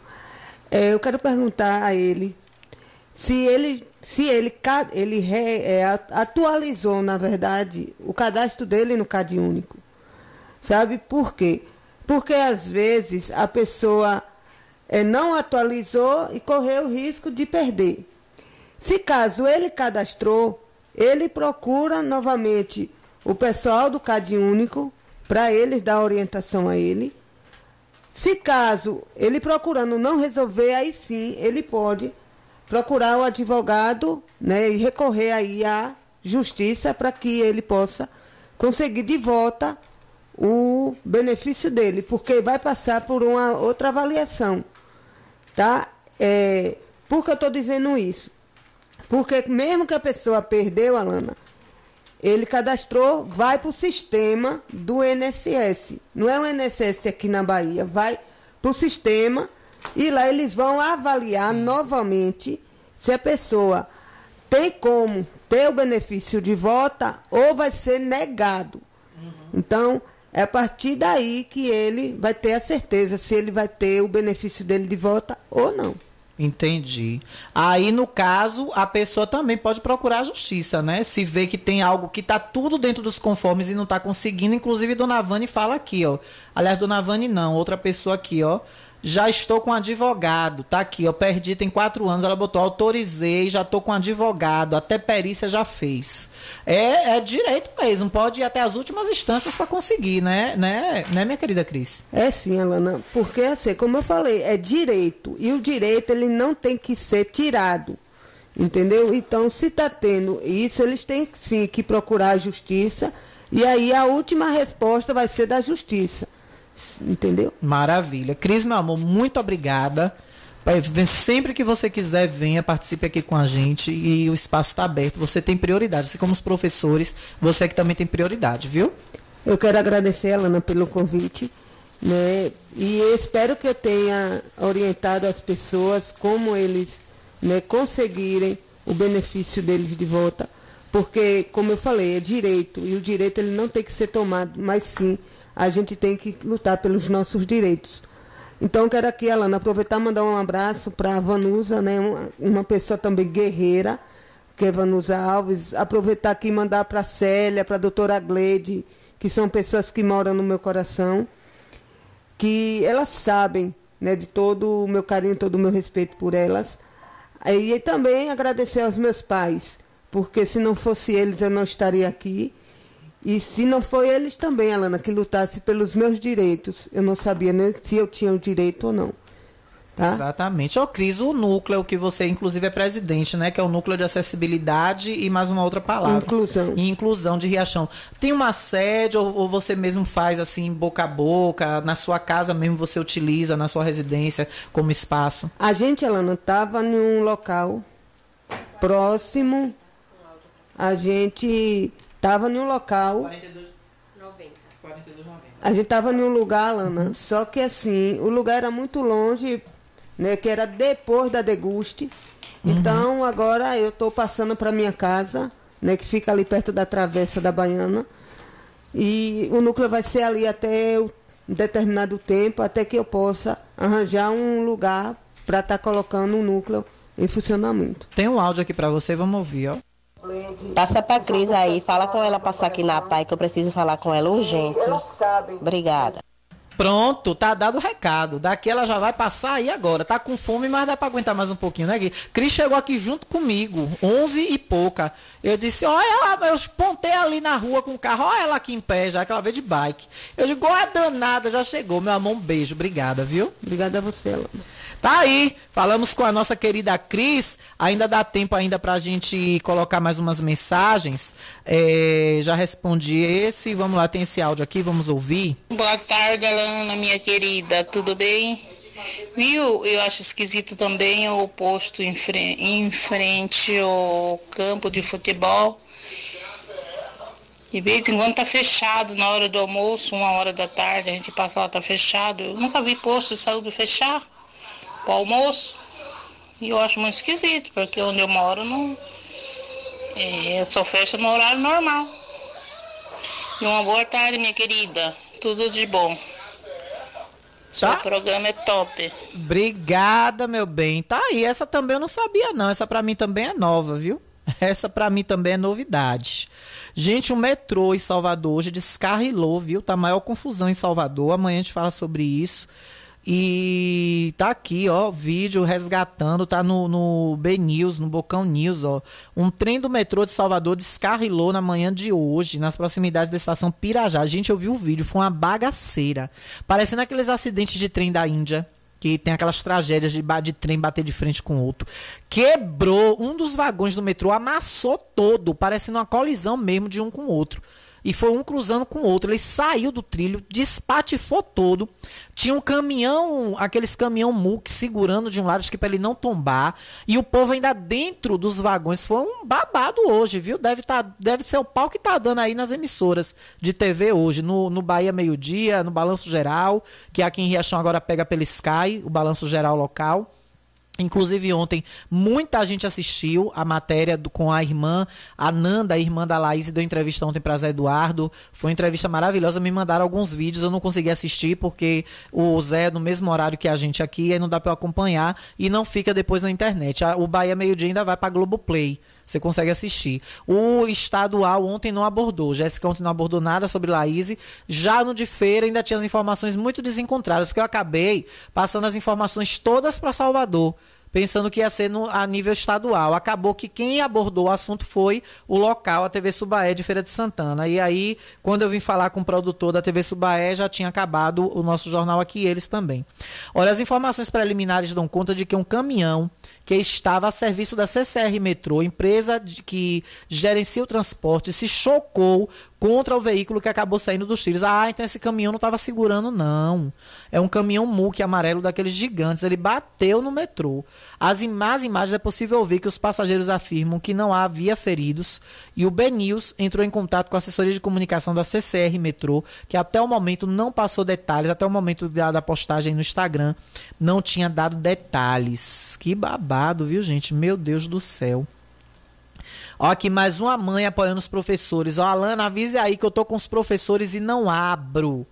é, eu quero perguntar a ele se ele se ele, ele re, é, atualizou, na verdade, o cadastro dele no CAD único. Sabe por quê? Porque às vezes a pessoa é, não atualizou e correu o risco de perder. Se caso ele cadastrou, ele procura novamente o pessoal do CAD único para eles dar orientação a ele. Se caso ele procurando não resolver, aí sim ele pode procurar o advogado né, e recorrer aí à justiça para que ele possa conseguir de volta o benefício dele, porque vai passar por uma outra avaliação. Tá? É, por que eu estou dizendo isso? Porque mesmo que a pessoa perdeu, Alana, ele cadastrou, vai para o sistema do INSS. Não é o INSS aqui na Bahia, vai para o sistema e lá eles vão avaliar novamente se a pessoa tem como ter o benefício de volta ou vai ser negado. Uhum. Então, é a partir daí que ele vai ter a certeza se ele vai ter o benefício dele de volta ou não. Entendi. Aí, no caso, a pessoa também pode procurar a justiça, né? Se vê que tem algo que está tudo dentro dos conformes e não está conseguindo. Inclusive, Dona Vani fala aqui, ó. Aliás, Dona Vani não, outra pessoa aqui, ó Já estou com advogado. Tá aqui, eu perdi tem quatro anos. Ela botou, autorizei, já estou com advogado. Até perícia já fez. É, é direito mesmo. Pode ir até as últimas instâncias para conseguir, né? né? Né, minha querida Cris? É sim, Alana. Porque, assim, como eu falei, é direito. E o direito, ele não tem que ser tirado. Entendeu? Então, se está tendo isso, eles têm sim que procurar a justiça. E aí a última resposta vai ser da justiça. Entendeu? Maravilha. Cris, meu amor, muito obrigada. Sempre que você quiser, venha, participe aqui com a gente e o espaço está aberto. Você tem prioridade, assim como os professores, você que também tem prioridade, viu? Eu quero agradecer, Alana, pelo convite. Né? E espero que eu tenha orientado as pessoas como eles né, conseguirem o benefício deles de volta. Porque, como eu falei, é direito. E o direito ele não tem que ser tomado, mas sim a gente tem que lutar pelos nossos direitos. Então, quero aqui, Alana, aproveitar e mandar um abraço para a Vanusa, né, uma, uma, pessoa também guerreira, que é Vanusa Alves. Aproveitar aqui e mandar para a Célia, para a doutora Gleide, que são pessoas que moram no meu coração, que elas sabem né, de todo o meu carinho, todo o meu respeito por elas. E também agradecer aos meus pais, porque se não fosse eles eu não estaria aqui. E se não foi eles também, Alana, que lutasse pelos meus direitos, eu não sabia nem se eu tinha o direito ou não. Tá? Exatamente. Ô, Cris, o núcleo que você, inclusive, é presidente, né? Que é o núcleo de acessibilidade e mais uma outra palavra. Inclusão. E inclusão de Riachão. Tem uma sede ou, ou, você mesmo faz assim, boca a boca? Na sua casa mesmo você utiliza, na sua residência, como espaço? A gente, Alana, estava em um local próximo. A gente Tava em um local. 42,90. A gente tava em um lugar, Lana, só que assim, o lugar era muito longe, né? Que era depois da deguste. Uhum. Então agora eu estou passando para minha casa, né? Que fica ali perto da travessa da Baiana. E o núcleo vai ser ali até um determinado tempo, até que eu possa arranjar um lugar para estar tá colocando um núcleo em funcionamento. Tem um áudio aqui para você, vamos ouvir, ó. Passa pra Cris aí, fala com ela passar aqui na PAI que eu preciso falar com ela urgente. Obrigada. Pronto, tá dado o recado. Daqui ela já vai passar aí agora. Tá com fome, mas dá pra aguentar mais um pouquinho, né, Gui? Cris chegou aqui junto comigo, 11 e pouca. Eu disse, olha ela, eu pontei ali na rua com o carro, olha ela aqui em pé, já que ela veio de bike. Eu digo, olha danada, já chegou. Meu amor, um beijo. Obrigada, viu? Obrigada a você, Lana. Tá aí, falamos com a nossa querida Cris. Ainda dá tempo ainda pra gente colocar mais umas mensagens. É, já respondi esse. Vamos lá, tem esse áudio aqui, vamos ouvir. Boa tarde, Alana, minha querida. Tudo bem? Viu? Eu acho esquisito também o posto em, frente, em frente ao campo de futebol. De vez em quando tá fechado na hora do almoço, uma hora da tarde, a gente passa lá, tá fechado. Eu nunca vi posto de saúde fechar para almoço. E eu acho muito esquisito, porque onde eu moro não. É, só fecha no horário normal. E uma boa tarde, minha querida. Tudo de bom. Seu tá? programa é top. Obrigada, meu bem. Tá aí, essa também eu não sabia não. Essa para mim também é nova, viu? [laughs] Essa para mim também é novidade. Gente, o metrô em Salvador hoje descarrilou, viu? Tá maior confusão em Salvador. Amanhã a gente fala sobre isso. E tá aqui, ó, vídeo resgatando, tá no, no B News, no Bocão News, ó. Um trem do metrô de Salvador descarrilou na manhã de hoje, nas proximidades da estação Pirajá. Gente, eu vi o vídeo, foi uma bagaceira. Parecendo aqueles acidentes de trem da Índia que tem aquelas tragédias de, de trem bater de frente com outro. Quebrou um dos vagões do metrô, amassou todo, parecendo uma colisão mesmo de um com o outro e foi um cruzando com o outro. Ele saiu do trilho, despatifou todo. Tinha um caminhão, aqueles caminhão MUC segurando de um lado, acho que para ele não tombar. E o povo ainda dentro dos vagões. Foi um babado hoje, viu? Deve, tá, deve ser o pau que tá dando aí nas emissoras de TV hoje. No, no Bahia Meio Dia, no Balanço Geral, que aqui em Riachão agora pega pelo Sky, o Balanço Geral local. Inclusive ontem muita gente assistiu a matéria do, com a irmã, a Nanda, a irmã da Laís, deu entrevista ontem para Zé Eduardo. Foi uma entrevista maravilhosa. Me mandaram alguns vídeos, eu não consegui assistir porque o Zé é no mesmo horário que a gente aqui, aí não dá para acompanhar e não fica depois na internet. O Bahia Meio Dia ainda vai para Globoplay Você consegue assistir. O estadual ontem não abordou. Jéssica ontem não abordou nada sobre Laís. Já no de feira ainda tinha as informações muito desencontradas, porque eu acabei passando as informações todas para Salvador pensando que ia ser no, a nível estadual. Acabou que quem abordou o assunto foi o local, a TV Subaé de Feira de Santana. E aí, quando eu vim falar com o produtor da TV Subaé, já tinha acabado o nosso jornal aqui, eles também. Olha, as informações preliminares dão conta de que um caminhão que estava a serviço da CCR Metrô, empresa de, que gerencia o transporte, se chocou contra o veículo que acabou saindo dos trilhos. Ah, então esse caminhão não estava segurando, não. É um caminhão muque amarelo daqueles gigantes. Ele bateu no metrô. As más imagens é possível ver que os passageiros afirmam que não havia feridos e o BNews entrou em contato com a assessoria de comunicação da CCR Metrô, que até o momento não passou detalhes, até o momento da postagem no Instagram, não tinha dado detalhes. Que babado, viu, gente? Meu Deus do céu. Ó, aqui mais uma mãe apoiando os professores. Ó, Alana, avise aí que eu tô com os professores e não abro.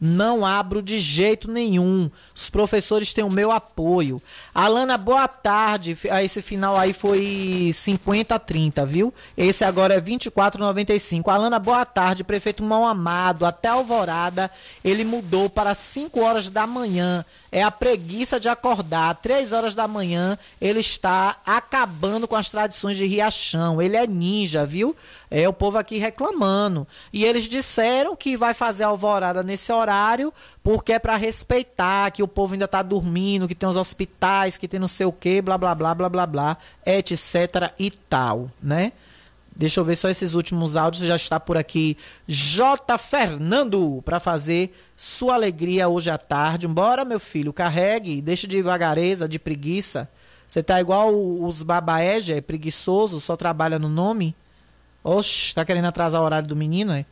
Não abro de jeito nenhum. Os professores têm o meu apoio. Alana, boa tarde. Ah, esse final aí foi 50 a 30, viu? Esse agora é 24,95. Alana, boa tarde. Prefeito Mão Amado, até Alvorada, ele mudou para 5 horas da manhã é a preguiça de acordar. Três horas da manhã, ele está acabando com as tradições de Riachão. Ele é ninja, viu? É o povo aqui reclamando. E eles disseram que vai fazer alvorada nesse horário, porque é para respeitar que o povo ainda está dormindo, que tem os hospitais, que tem não sei o quê, blá, blá, blá, blá, blá, blá, etc e tal, né? Deixa eu ver só esses últimos áudios. Já está por aqui J. Fernando para fazer sua alegria hoje à tarde. Bora, meu filho, carregue, deixe de vagareza, de preguiça. Você tá igual os babaégia, é preguiçoso, só trabalha no nome. Oxe, tá querendo atrasar o horário do menino, é?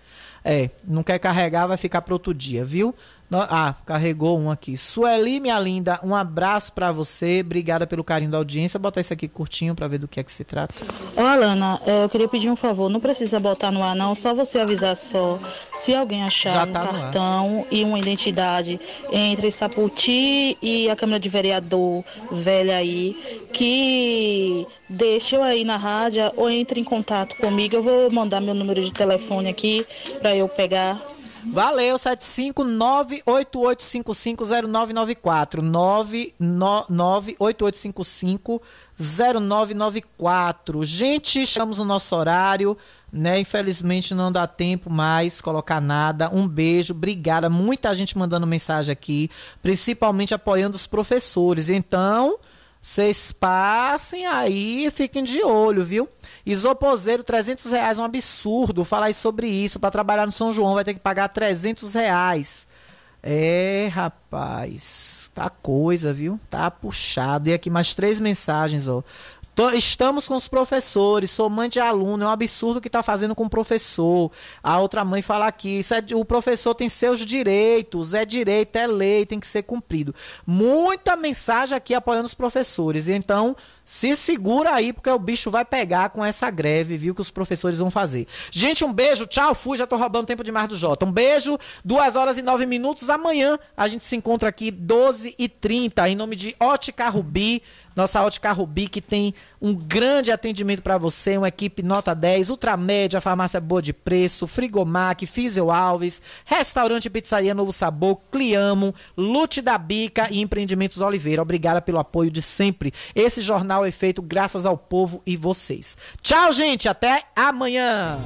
É, não quer carregar, vai ficar para outro dia, viu? Ah, carregou um aqui. Sueli, minha linda, um abraço para você. Obrigada pelo carinho da audiência. Botar isso aqui curtinho para ver do que é que se trata. Ô, Alana, é, eu queria pedir um favor. Não precisa botar no ar, não. Só você avisar só. Se alguém achar tá um cartão e uma identidade entre Saputi e a Câmara de Vereador velha aí, que deixe eu aí na rádio ou entre em contato comigo. Eu vou mandar meu número de telefone aqui para eu pegar Valeu, 75988550994. 988550994. Gente, chegamos no nosso horário, né? Infelizmente não dá tempo mais colocar nada. Um beijo, obrigada. Muita gente mandando mensagem aqui, principalmente apoiando os professores. Então, vocês passem aí e fiquem de olho, viu? Isoposeiro, 300 reais, um absurdo. Falar sobre isso. Para trabalhar no São João vai ter que pagar 300 reais. É, rapaz. Tá coisa, viu? Tá puxado. E aqui mais três mensagens, ó. Estamos com os professores, sou mãe de aluno, é um absurdo o que está fazendo com o professor. A outra mãe fala aqui, é, o professor tem seus direitos, é direito, é lei, tem que ser cumprido. Muita mensagem aqui apoiando os professores. Então, se segura aí, porque o bicho vai pegar com essa greve, viu, que os professores vão fazer. Gente, um beijo, tchau, fui, já tô roubando tempo demais do Jota. Um beijo, duas horas e nove minutos. Amanhã a gente se encontra aqui, 12 e 30 em nome de Ótica Rubi. Nossa Ótica Rubi, que tem um grande atendimento para você, uma equipe nota 10, Ultramédia, farmácia boa de preço, Frigomac, Físio Alves, Restaurante Pizzaria Novo Sabor, Cliamo, Lute da Bica e Empreendimentos Oliveira. Obrigada pelo apoio de sempre. Esse jornal é feito graças ao povo e vocês. Tchau, gente. Até amanhã.